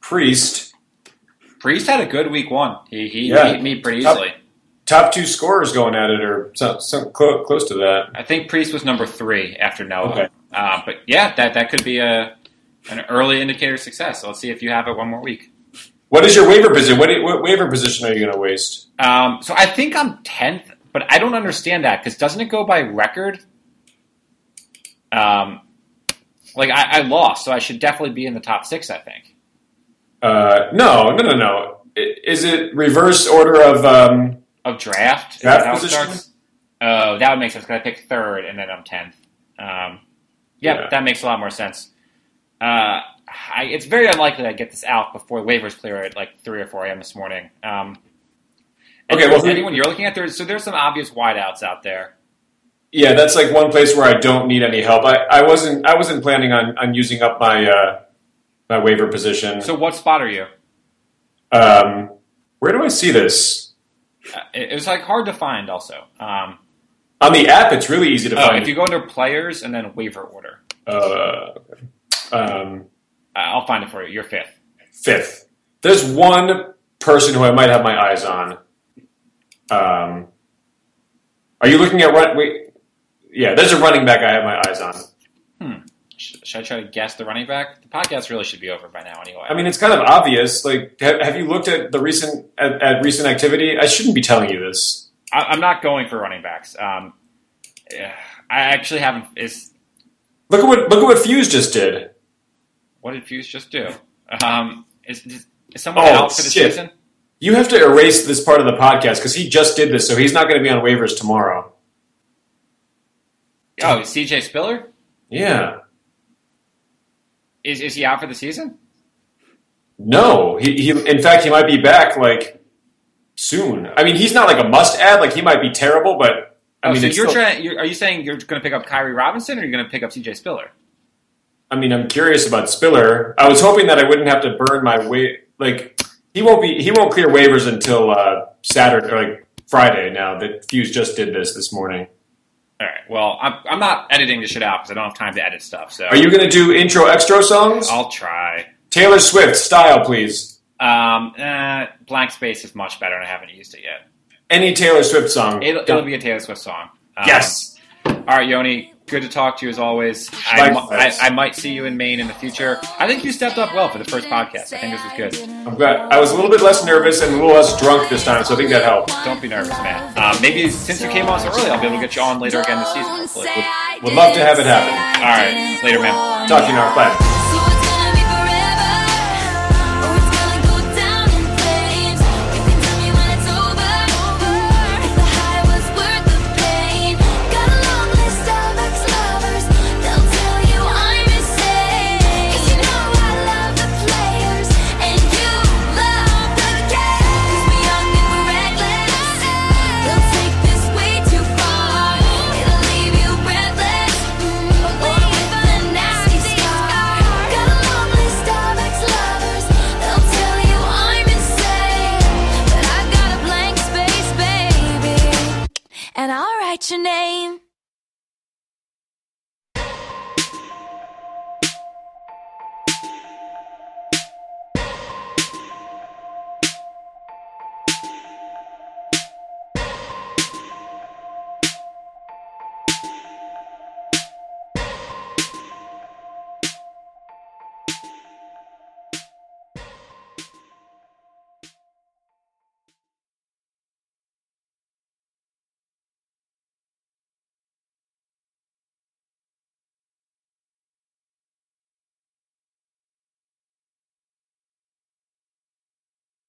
Priest. Priest had a good week one. He he Yeah. beat me pretty Top- easily. Top two scorers going at it, or some, some clo- close to that. I think Priest was number three after Noah. Okay. Uh, but yeah, that that could be a an early indicator of success. So let's see if you have it one more week. What is your waiver position? What, what waiver position are you going to waste? Um, so I think I'm tenth, but I don't understand that because doesn't it go by record? Um, like I, I lost, so I should definitely be in the top six. I think. Uh, no, no, no, no. Is it reverse order of? Um, Of draft, Draft that position? Oh, that would make sense because I picked third and then I'm tenth. Um, yep, Yeah. that makes a lot more sense. Uh, I, it's very unlikely I get this out before waivers clear at like three or four a.m. this morning. Um, Okay, okay, well, anyone you're looking at there, so there's some obvious wideouts out there. Yeah, that's like one place where I don't need any help. I, I wasn't I wasn't planning on, on using up my uh, my waiver position. So what spot are you? um, where do I see this Uh, it, it was like hard to find. Also, um, on the app? It's really easy to oh, find. if you go under players and then waiver order, uh, um, I'll find it for you. You're fifth. fifth. There's one person who I might have my eyes on. Um, are you looking at run? Wait, yeah, there's a running back I have my eyes on. Sh- should I try to guess the running back? The podcast really should be over by now, anyway. I mean, it's kind of obvious. Like, have, have you looked at the recent at, at recent activity? I shouldn't be telling you this. I, I'm not going for running backs. Um, I actually haven't. Is Look at what look at what Fuse just did. What did Fuse just do? Um, is, is, someone Oh, out for the shit. season? You have to erase this part of the podcast because he just did this, so he's not going to be on waivers tomorrow. Oh, CJ Spiller Yeah. is is he out for the season? No, he, he in fact he might be back like soon. I mean, he's not like a must add. Like he might be terrible, but I Oh, mean, so you're still- trying. You're, are you saying you're going to pick up Khiry Robinson, or you're going to pick up CJ Spiller? I mean, I'm curious about Spiller. I was hoping that I wouldn't have to burn my way. Like he won't be he won't clear waivers until uh, Saturday or like Friday. Now that Fuse just did this this morning. All right. Well, I'm, I'm not editing this shit out because I don't have time to edit stuff. So Are you going to do intro extra songs? I'll try. Taylor Swift style, please. Um, eh, blank space is much better, and I haven't used it yet. Any Taylor Swift song. It'll, it'll be a Taylor Swift song. Um, yes. All right, Yoni. Good to talk to you as always. I. I, I might see you in Maine in the future. I think you stepped up well for the first podcast. I think this was good. I'm glad. I was a little bit less nervous and a little less drunk this time, so I think that helped. Don't be nervous, man. Um, maybe since you came on so early, I'll be able to get you on later again this season. Hopefully. Would love to have it happen. All right, later, man. Talk to you now. Bye.